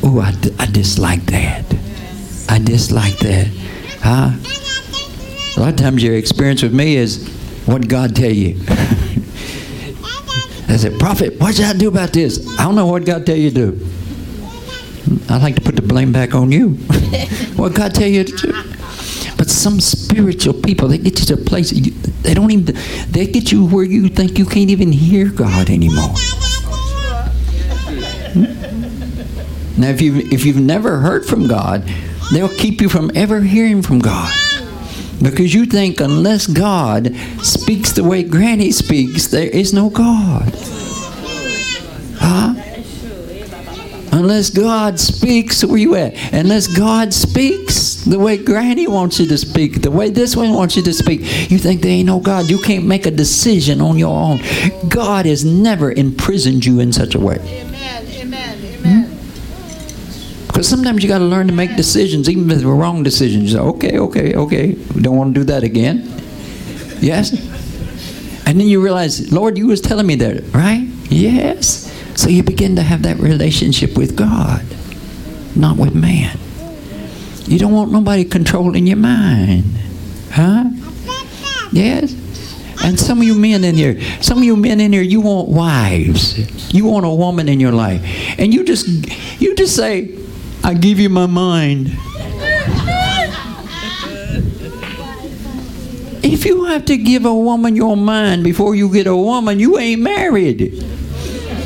Oh, I, I dislike that. I dislike that. Huh? A lot of times your experience with me is what God tell you. I said, Prophet, what should I do about this? I don't know what God tell you to do. I like to put the blame back on you. what God tell you to do. But some spiritual people, they get you to a place, they don't even, they get you where you think you can't even hear God anymore. Now, if you've, if you've never heard from God, they'll keep you from ever hearing from God. Because you think unless God speaks the way Granny speaks, there is no God. Huh? Unless God speaks, where you at? Unless God speaks the way Granny wants you to speak, the way this one wants you to speak, you think there ain't no God. You can't make a decision on your own. God has never imprisoned you in such a way. Amen. Amen. Amen. Hmm? Because sometimes you got to learn to make decisions, even if they're wrong decisions. Say, okay, okay, okay. We don't want to do that again. Yes? And then you realize, Lord, you was telling me that, right? Yes. So you begin to have that relationship with God, not with man. You don't want nobody controlling your mind. Huh? Yes? And some of you men in here, some of you men in here, you want wives. You want a woman in your life. And you just you just say, I give you my mind. If you have to give a woman your mind before you get a woman, you ain't married.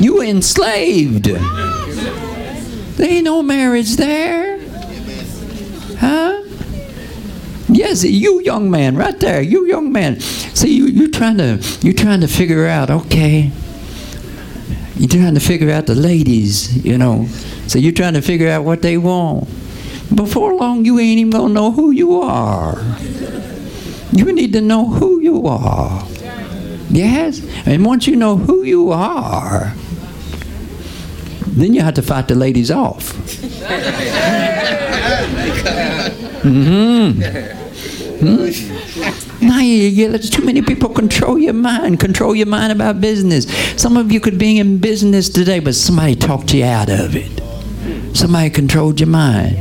You enslaved. There ain't no marriage there. Huh? Yes, you young man, right there. You young man. See, you you trying to you're trying to figure out. Okay, you're trying to figure out the ladies, you know. So you're trying to figure out what they want. Before long, you ain't even gonna know who you are. You need to know who you are. Yes, and once you know who you are, then you have to fight the ladies off. mm-hmm. Hmm? Now you, too many people control your mind, control your mind about business. Some of you could be in business today, but somebody talked you out of it. Somebody controlled your mind.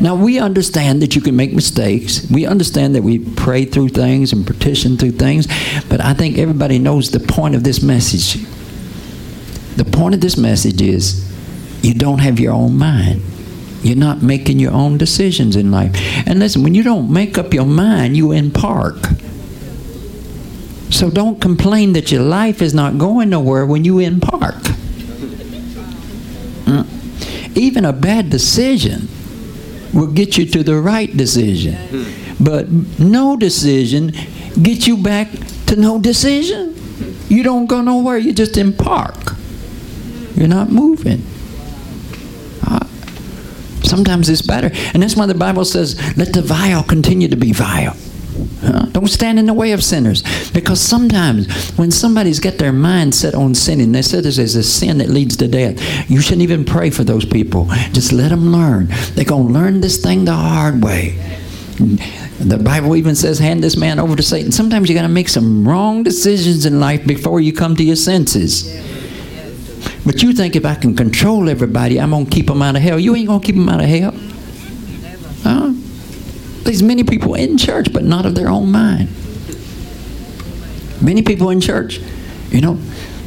Now we understand that you can make mistakes. We understand that we pray through things and petition through things, but I think everybody knows the point of this message. The point of this message is you don't have your own mind. You're not making your own decisions in life. And listen, when you don't make up your mind, you in park. So don't complain that your life is not going nowhere when you in park. Mm. Even a bad decision will get you to the right decision. But no decision gets you back to no decision. You don't go nowhere, you're just in park. You're not moving. Sometimes it's better. And that's why the Bible says, let the vile continue to be vile. Uh, don't stand in the way of sinners. Because sometimes when somebody's got their mind set on sinning, they said there's a sin that leads to death. You shouldn't even pray for those people. Just let them learn. They're going to learn this thing the hard way. The Bible even says, hand this man over to Satan. Sometimes you got to make some wrong decisions in life before you come to your senses. But you think if I can control everybody, I'm going to keep them out of hell. You ain't going to keep them out of hell. Huh? There's many people in church, but not of their own mind. Many people in church, you know,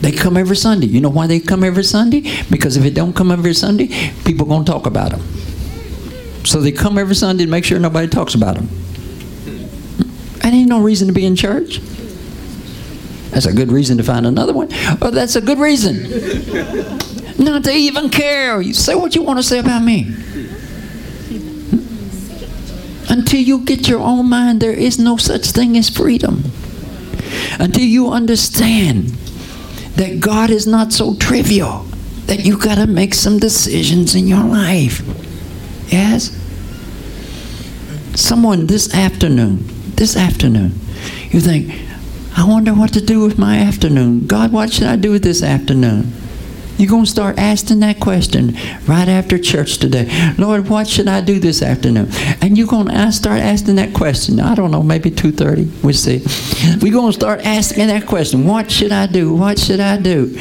they come every Sunday. You know why they come every Sunday? Because if it don't come every Sunday, people going to talk about them. So they come every Sunday to make sure nobody talks about them. And ain't no reason to be in church. That's a good reason to find another one. Oh, that's a good reason. Not to even care. You say what you want to say about me. Until you get your own mind, there is no such thing as freedom. Until you understand that God is not so trivial, that you got to make some decisions in your life. Yes? Someone this afternoon, this afternoon, you think, I wonder what to do with my afternoon. God, what should I do with this afternoon? You're going to start asking that question right after church today. Lord, what should I do this afternoon? And you're going to start asking that question. I don't know, maybe 2.30. We'll see. We're going to start asking that question. What should I do? What should I do?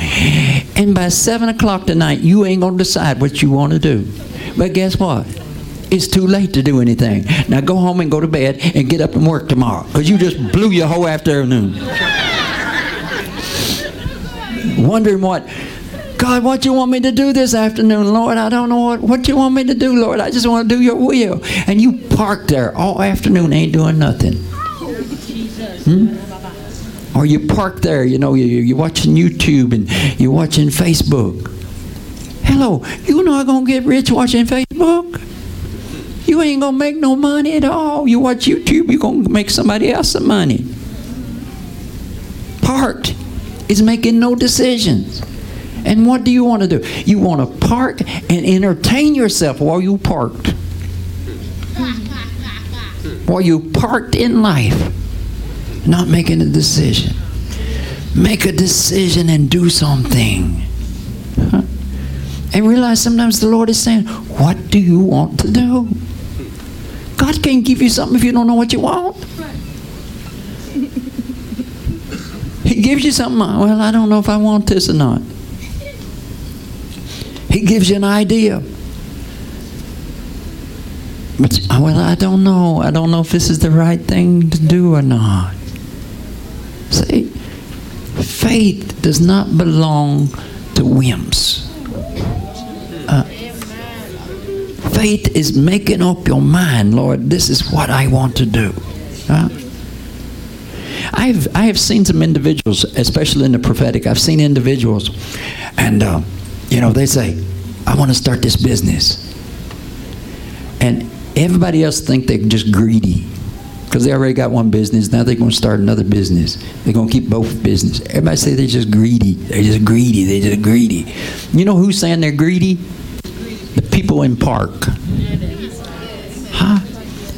And by 7 o'clock tonight, you ain't going to decide what you want to do. But guess what? It's too late to do anything. Now go home and go to bed and get up and work tomorrow because you just blew your whole afternoon. Wondering what God, what you want me to do this afternoon, Lord? I don't know what, what you want me to do, Lord. I just want to do your will. And you park there all afternoon, ain't doing nothing. Hmm? Or you park there, you know, you're watching YouTube and you're watching Facebook. Hello, you know I'm going to get rich watching Facebook? You ain't to make no money at all. You watch YouTube, you're to make somebody else some money. Parked is making no decisions. And what do you want to do? You want to park and entertain yourself while you parked. while you parked in life, not making a decision. Make a decision and do something. And realize sometimes the Lord is saying, What do you want to do? God can't give you something if you don't know what you want. He gives you something, uh, well, I don't know if I want this or not. He gives you an idea. But, uh, well, I don't know. I don't know if this is the right thing to do or not. See, faith does not belong to whims. Faith is making up your mind, Lord, this is what I want to do. Uh, I've, I have seen some individuals, especially in the prophetic, I've seen individuals, and uh, you know, they say, I want to start this business. And everybody else think they're just greedy because they already got one business. Now they're going to start another business. They're going to keep both business. Everybody say they're just greedy. They're just greedy. They're just greedy. You know who's saying they're greedy? People in park. Huh?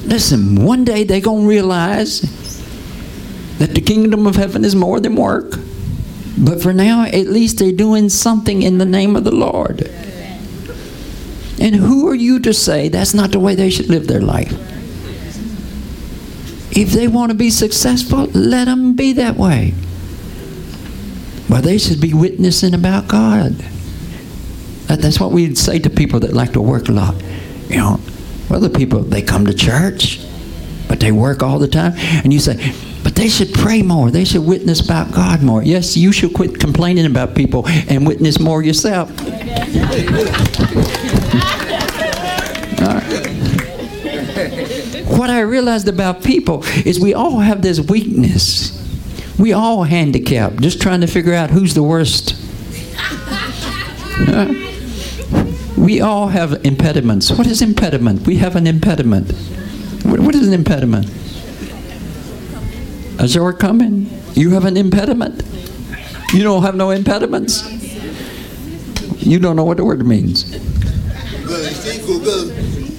Listen, one day they're going to realize that the kingdom of heaven is more than work. But for now, at least they're doing something in the name of the Lord. And who are you to say that's not the way they should live their life? If they want to be successful, let them be that way. But they should be witnessing about God. That's what we say to people that like to work a lot. You know, other people, they come to church, but they work all the time. And you say, but they should pray more. They should witness about God more. Yes, you should quit complaining about people and witness more yourself. What I realized about people is we all have this weakness. We all handicapped, just trying to figure out who's the worst. We all have impediments. What is impediment? We have an impediment. what, what is an impediment? A shortcoming? You have an impediment? You don't have no impediments? You don't know what the word means.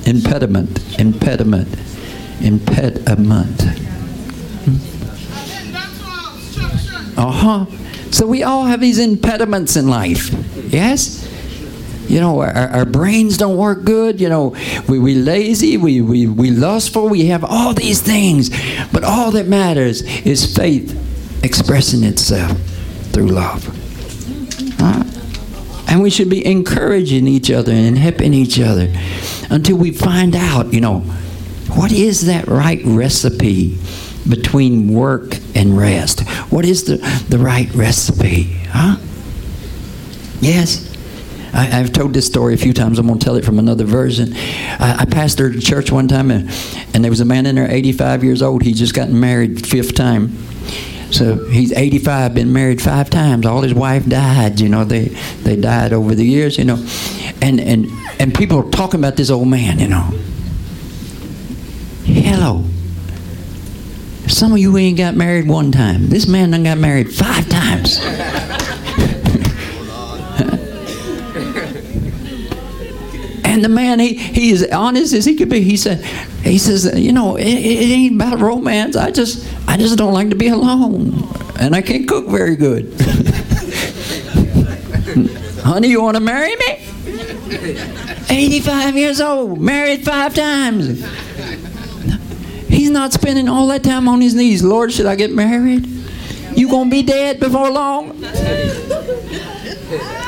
Impediment, impediment, impediment. Uh huh. So we all have these impediments in life. Yes? You know, our, our brains don't work good. You know, we, we lazy, we, we, we lustful, we have all these things. But all that matters is faith expressing itself through love. Huh? And we should be encouraging each other and helping each other until we find out, you know, what is that right recipe between work and rest? What is the, the right recipe? Huh? Yes? I, have told this story a few times. I'm going to tell it from another version. I, I pastored a church one time, and, and there was a man in there, 85 years old. He just gotten married fifth time. So he's 85, been married five times. All his wife died. You know, they they died over the years. You know, and and and people are talking about this old man. You know, hello. Some of you ain't got married one time. This man done got married five times. And the man, he, he is honest as he could be. He said, He says, you know, it, it ain't about romance. I just, I just don't like to be alone, and I can't cook very good. Honey, you want to marry me? 85 years old, married five times. He's not spending all that time on his knees. Lord, should I get married? You gonna be dead before long?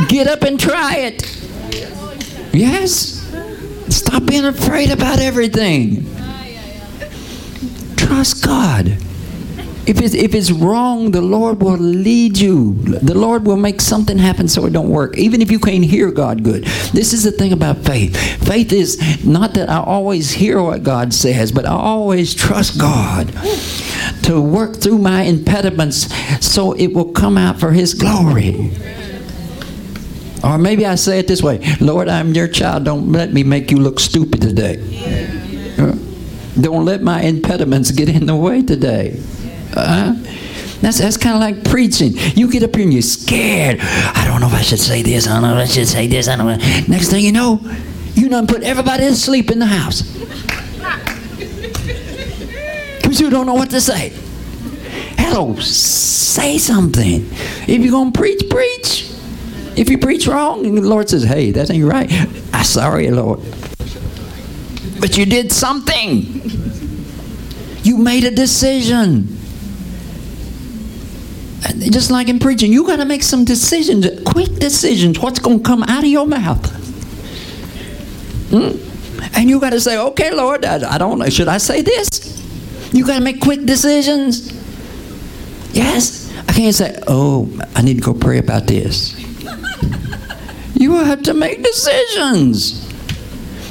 Get up and try it. Yes. Stop being afraid about everything. Trust God. If it's, if it's wrong, the Lord will lead you. The Lord will make something happen so it don't work, even if you can't hear God good. This is the thing about faith. Faith is not that I always hear what God says, but I always trust God to work through my impediments so it will come out for His glory. Or maybe I say it this way Lord, I'm your child. Don't let me make you look stupid today. Don't let my impediments get in the way today. Uh, that's that's kind of like preaching. You get up here and you're scared. I don't know if I should say this. I don't know if I should say this. I don't know. Next thing you know, you done put everybody to sleep in the house. Because you don't know what to say. Hello, say something. If you're going to preach, preach. If you preach wrong, the Lord says, hey, that ain't right. I'm sorry, Lord. But you did something. You made a decision. And just like in preaching, you got to make some decisions, quick decisions. What's going to come out of your mouth? Hmm? And you got to say, okay, Lord, I, I don't know. Should I say this? You got to make quick decisions. Yes. I can't say, oh, I need to go pray about this. You have to make decisions.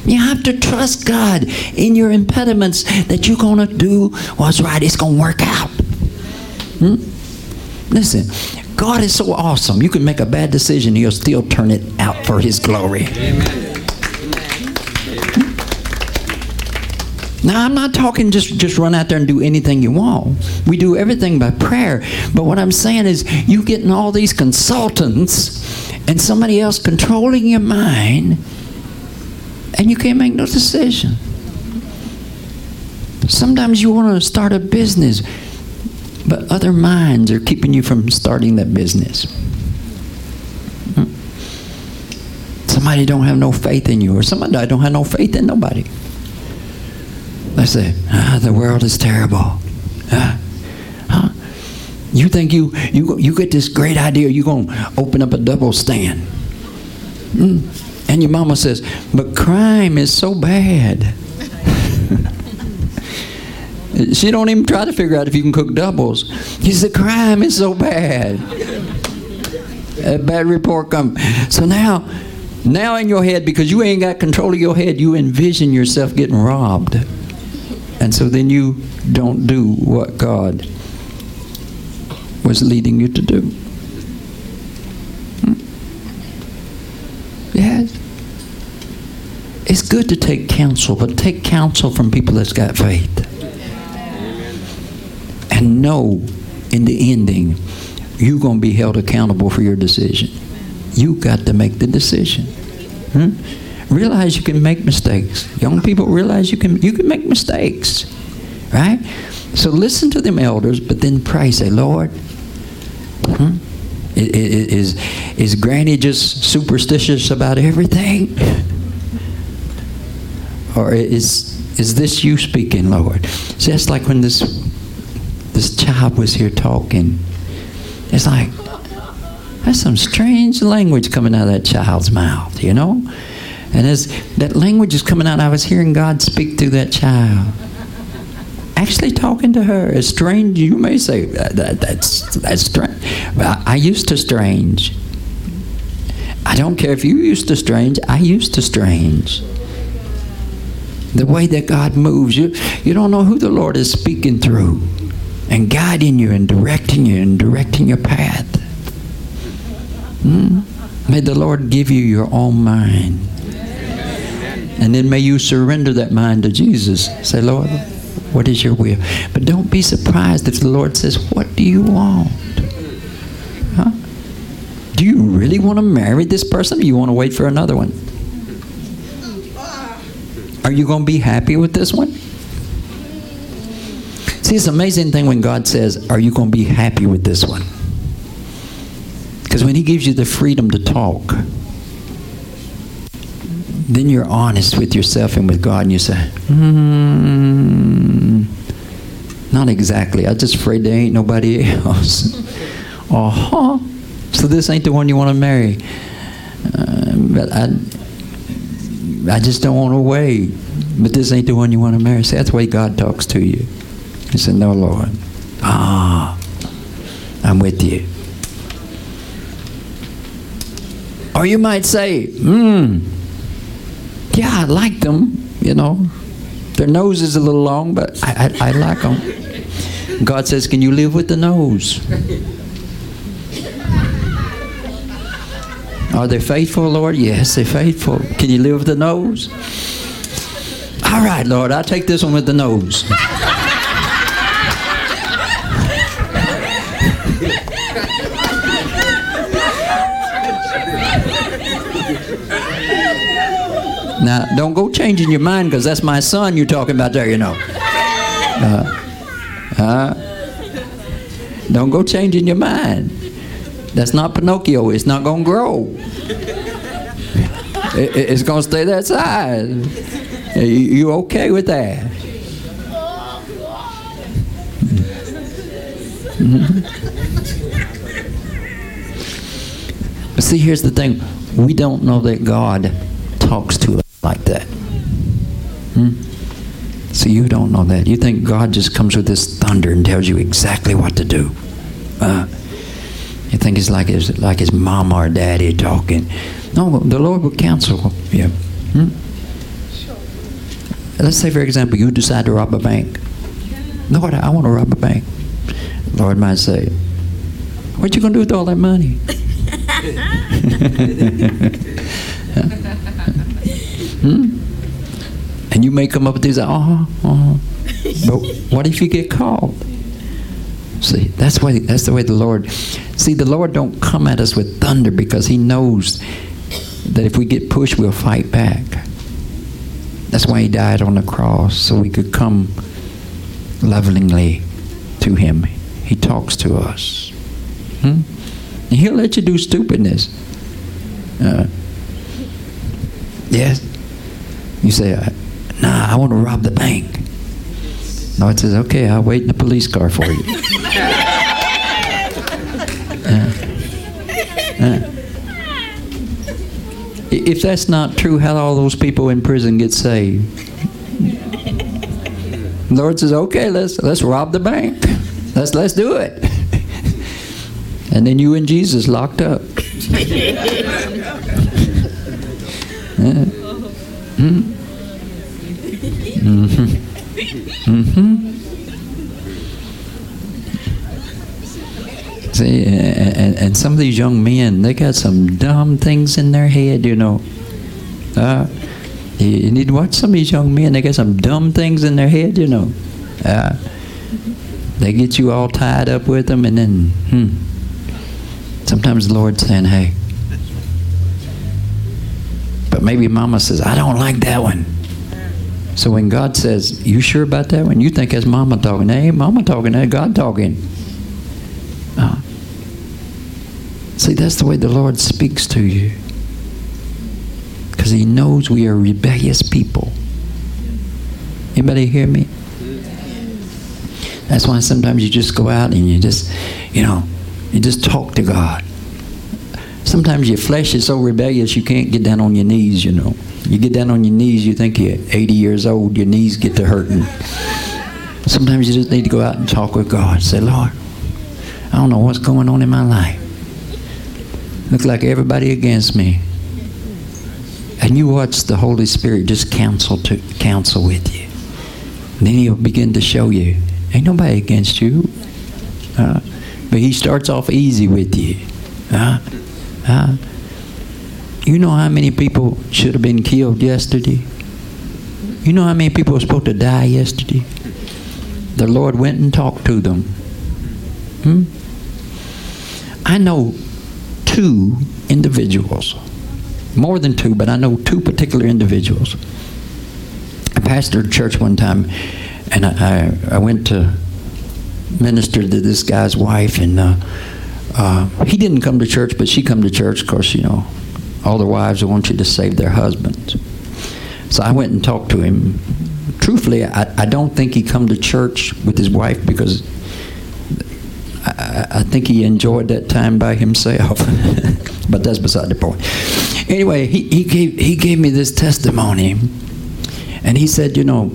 You have to trust God in your impediments that you're going to do what's right. It's going to work out. Hmm? Listen, God is so awesome. You can make a bad decision, He'll still turn it out for His glory. Amen. Now, I'm not talking just, just run out there and do anything you want. We do everything by prayer. But what I'm saying is, you getting all these consultants and somebody else controlling your mind, and you can't make no decision. Sometimes you want to start a business, but other minds are keeping you from starting that business. Hmm? Somebody don't have no faith in you, or somebody don't have no faith in nobody. They say, ah, the world is terrible. Ah, huh? You think you, you, you get this great idea, you're going to open up a double stand. Mm. And your mama says, but crime is so bad. she don't even try to figure out if you can cook doubles. She said, crime is so bad. A bad report come. So now, now in your head, because you ain't got control of your head, you envision yourself getting robbed. And so then you don't do what God was leading you to do. Hmm? Yes. It's good to take counsel, but take counsel from people that's got faith. And know in the ending, you're going to be held accountable for your decision. You got to make the decision. Hmm? Realize you can make mistakes. Young people realize you can you can make mistakes, right? So listen to them elders, but then pray. Say, Lord, hmm? is is Granny just superstitious about everything, or is is this you speaking, Lord? Just like when this this child was here talking, it's like that's some strange language coming out of that child's mouth, you know. And as that language is coming out, I was hearing God speak through that child. Actually talking to her. As strange, you may say, that, that, that's, that's strange. I, I used to strange. I don't care if you used to strange, I used to strange. The way that God moves, you, you don't know who the Lord is speaking through and guiding you and directing you and directing your path. Hmm? May the Lord give you your own mind. And then may you surrender that mind to Jesus. Say, Lord, what is your will? But don't be surprised if the Lord says, What do you want? Huh? Do you really want to marry this person or you want to wait for another one? Are you going to be happy with this one? See, it's an amazing thing when God says, Are you going to be happy with this one? Because when He gives you the freedom to talk, then you're honest with yourself and with God, and you say, hmm, not exactly. I'm just afraid there ain't nobody else. uh-huh. So this ain't the one you want to marry. Uh, but I, I just don't want to wait. But this ain't the one you want to marry. See, that's the way God talks to you. He said, No, Lord. Ah, I'm with you. Or you might say, Hmm, yeah, I like them, you know. Their nose is a little long, but I, I, I like them. God says, Can you live with the nose? Are they faithful, Lord? Yes, they're faithful. Can you live with the nose? All right, Lord, I'll take this one with the nose. Now, don't go changing your mind because that's my son you're talking about there, you know. Uh, uh, don't go changing your mind. That's not Pinocchio. It's not going to grow. It, it's going to stay that size. You, you okay with that? But see, here's the thing. We don't know that God talks to us like that. Hmm? So you don't know that. You think God just comes with this thunder and tells you exactly what to do. Uh, you think it's like his like his mom or daddy talking. No, the Lord will counsel you. Hmm? Let's say, for example, you decide to rob a bank. Lord, I want to rob a bank. Lord might say, "What you gonna do with all that money?" hmm? And you may come up with these, uh-huh, uh-huh. But what if you get called? See, that's why that's the way the Lord see the Lord don't come at us with thunder because he knows that if we get pushed we'll fight back. That's why he died on the cross, so we could come lovingly to him. He talks to us. Hmm? He'll let you do stupidness. Uh, yes. You say, nah, I want to rob the bank. No, it says, okay, I'll wait in the police car for you. uh, uh. If that's not true, how all those people in prison get saved? Lord says, okay, let's let's rob the bank. Let's let's do it. And then you and Jesus locked up. Uh, hmm? Mm-hmm. Mm-hmm. See, and, and some of these young men, they got some dumb things in their head, you know. Uh, you need to watch some of these young men. They got some dumb things in their head, you know. Uh, they get you all tied up with them, and then, hmm. Sometimes the Lord's saying, hey. But maybe mama says, I don't like that one. So when God says, You sure about that When You think that's mama talking. That ain't mama talking, that's God talking. Uh, see, that's the way the Lord speaks to you. Because He knows we are rebellious people. Anybody hear me? That's why sometimes you just go out and you just, you know, you just talk to God. Sometimes your flesh is so rebellious you can't get down on your knees, you know. You get down on your knees, you think you're 80 years old, your knees get to hurting. Sometimes you just need to go out and talk with God. Say, Lord, I don't know what's going on in my life. Looks like everybody against me. And you watch the Holy Spirit just counsel to counsel with you. And then he'll begin to show you. Ain't nobody against you. Uh, but he starts off easy with you. Uh, you know how many people should have been killed yesterday? You know how many people were supposed to die yesterday? The Lord went and talked to them. Hmm? I know two individuals, more than two, but I know two particular individuals. I pastored church one time, and I, I, I went to minister to this guy's wife, and uh, uh, he didn't come to church, but she come to church. Of course, you know, all the wives want you to save their husbands. So I went and talked to him. Truthfully, I, I don't think he come to church with his wife because I, I think he enjoyed that time by himself. but that's beside the point. Anyway, he, he, gave, he gave me this testimony. And he said, you know,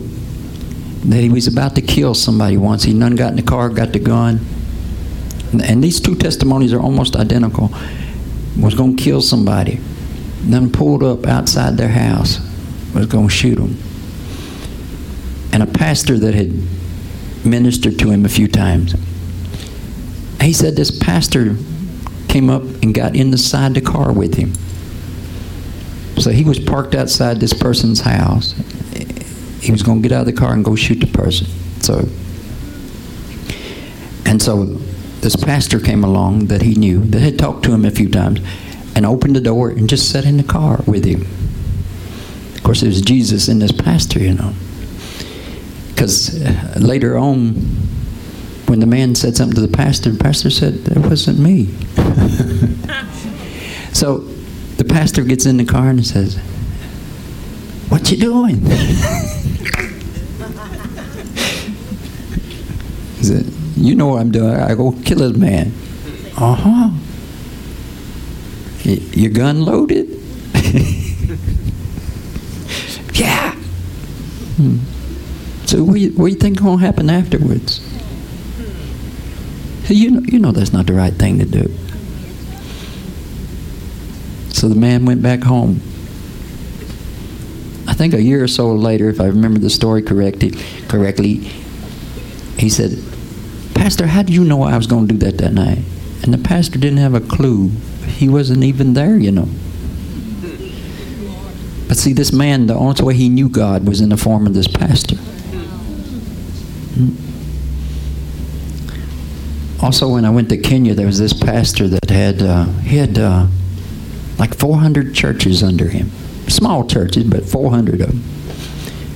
that he was about to kill somebody once. He none got in the car, got the gun. And these two testimonies are almost identical. Was going to kill somebody. Then pulled up outside their house. Was going to shoot them. And a pastor that had ministered to him a few times. He said this pastor came up and got in the side the car with him. So he was parked outside this person's house. He was going to get out of the car and go shoot the person. So, and so this pastor came along that he knew, that had talked to him a few times, and opened the door and just sat in the car with him. Of course, it was Jesus and this pastor, you know. Because uh, later on, when the man said something to the pastor, the pastor said, That wasn't me. so the pastor gets in the car and says, What you doing? he said, You know what I'm doing. I go kill this man. Uh huh. Your gun loaded? yeah. Hmm. So what do you, what do you think to happen afterwards? You know, you know that's not the right thing to do. So the man went back home. I think a year or so later, if I remember the story correctly, correctly, he said, Pastor, how did you know I was going to do that that night? And the pastor didn't have a clue. He wasn't even there, you know. But see, this man, the only way he knew God was in the form of this pastor. Hmm? Also, when I went to Kenya, there was this pastor that had uh, he had uh, like 400 churches under him, small churches, but 400 of them.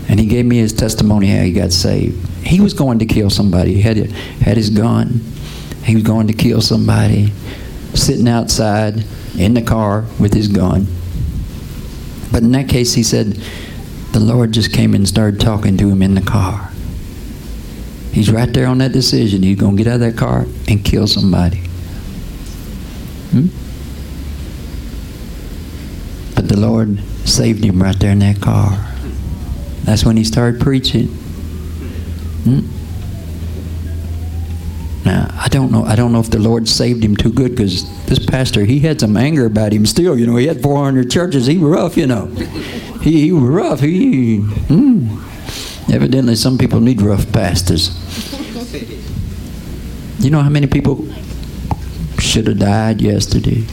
And he gave me his testimony how he got saved. He was going to kill somebody. He had had his gun. He was going to kill somebody, sitting outside in the car with his gun. But in that case, he said the Lord just came and started talking to him in the car. He's right there on that decision. He's going to get out of that car and kill somebody. Hmm? But the Lord saved him right there in that car. That's when he started preaching. Hmm? Now I don't know. I don't know if the Lord saved him too good because this pastor he had some anger about him still. You know, he had 400 churches. He was rough. You know, he, he was rough. He. Hmm. Evidently, some people need rough pastors. You know how many people should have died yesterday?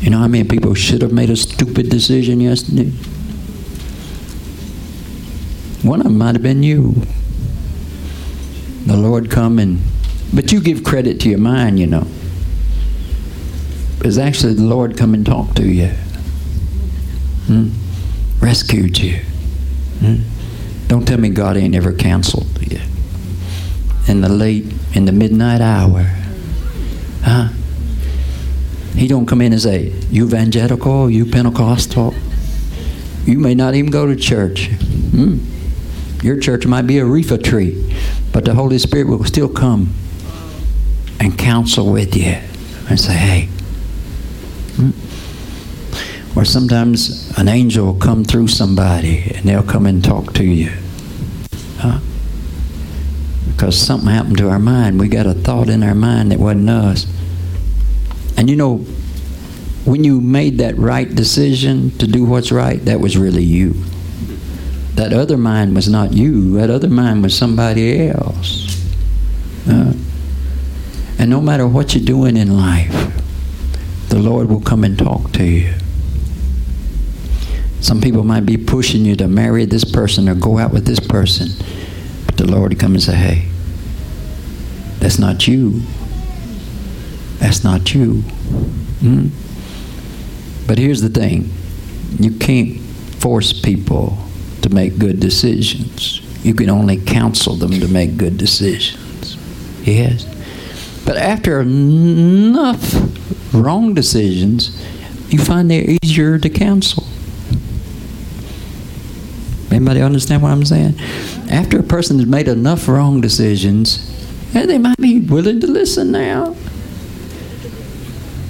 You know how many people should have made a stupid decision yesterday? One of them might have been you. The Lord come and, but you give credit to your mind, you know. Because actually the Lord come and talk to you. Hmm? Rescued you. Hmm? Don't tell me God ain't ever counseled you. In the late, in the midnight hour. Huh? He don't come in and say, you evangelical, you Pentecostal. You may not even go to church. Hmm? Your church might be a reefer tree, but the Holy Spirit will still come and counsel with you and say, hey. Hmm? Or sometimes an angel will come through somebody and they'll come and talk to you. Huh? Because something happened to our mind. We got a thought in our mind that wasn't us. And you know, when you made that right decision to do what's right, that was really you. That other mind was not you. That other mind was somebody else. Uh, and no matter what you're doing in life, the Lord will come and talk to you. Some people might be pushing you to marry this person or go out with this person. But the Lord will come and say, hey, that's not you. That's not you. Hmm? But here's the thing you can't force people to make good decisions. You can only counsel them to make good decisions. Yes. But after enough wrong decisions, you find they're easier to counsel. Anybody understand what I'm saying? After a person has made enough wrong decisions, eh, they might be willing to listen now.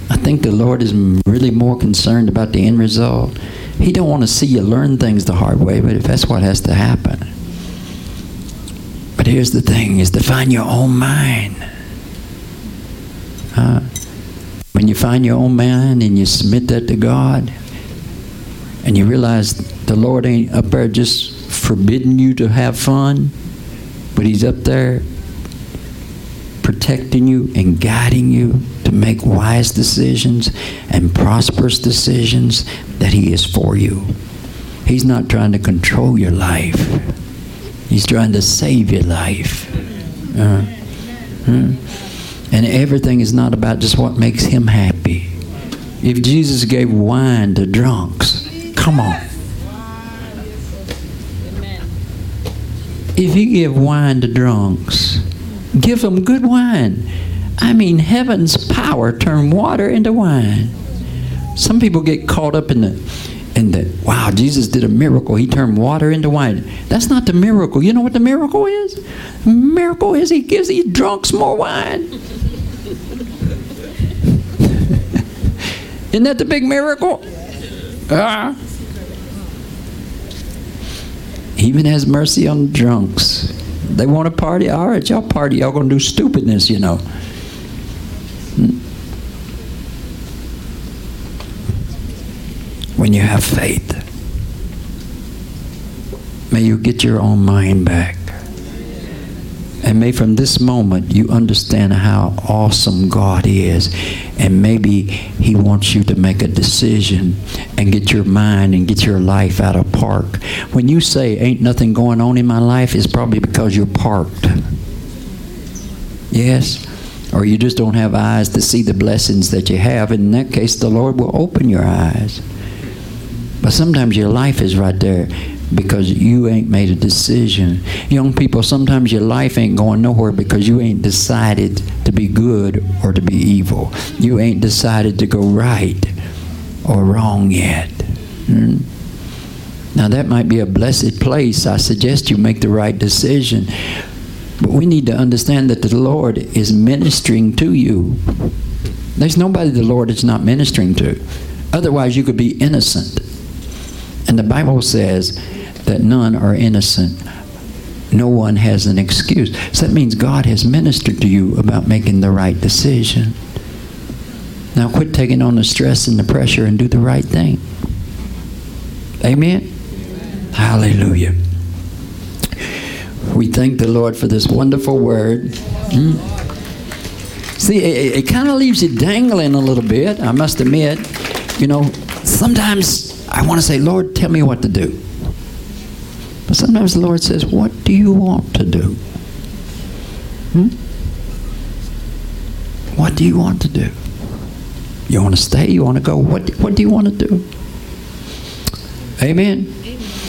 I think the Lord is really more concerned about the end result. He don't want to see you learn things the hard way, but if that's what has to happen. But here's the thing, is to find your own mind. Uh, when you find your own mind and you submit that to God, and you realize the Lord ain't up there just forbidding you to have fun, but He's up there protecting you and guiding you to make wise decisions and prosperous decisions that He is for you. He's not trying to control your life. He's trying to save your life. Uh, uh, and everything is not about just what makes him happy. If Jesus gave wine to drunks, come on. If he give wine to drunks, give them good wine. I mean, heaven's power turned water into wine. Some people get caught up in the in the wow, Jesus did a miracle. He turned water into wine. That's not the miracle. You know what the miracle is? The miracle is he gives these drunks more wine. Isn't that the big miracle? Uh, even has mercy on drunks. They want to party. All right, y'all party. Y'all gonna do stupidness, you know. when you have faith. May you get your own mind back. And may from this moment you understand how awesome God is. And maybe He wants you to make a decision and get your mind and get your life out of park. When you say, Ain't nothing going on in my life, it's probably because you're parked. Yes? Or you just don't have eyes to see the blessings that you have. In that case, the Lord will open your eyes. But sometimes your life is right there because you ain't made a decision. Young people, sometimes your life ain't going nowhere because you ain't decided to be good or to be evil. You ain't decided to go right or wrong yet. Hmm? Now, that might be a blessed place. I suggest you make the right decision. But we need to understand that the Lord is ministering to you. There's nobody the Lord is not ministering to. Otherwise, you could be innocent. And the Bible says that none are innocent. No one has an excuse. So that means God has ministered to you about making the right decision. Now quit taking on the stress and the pressure and do the right thing. Amen? Amen. Hallelujah. We thank the Lord for this wonderful word. Mm. See, it, it kind of leaves you dangling a little bit, I must admit. You know, sometimes I want to say, Lord, tell me what to do. But sometimes the Lord says, What do you want to do? Hmm? What do you want to do? You want to stay? You want to go? What, what do you want to do? Amen.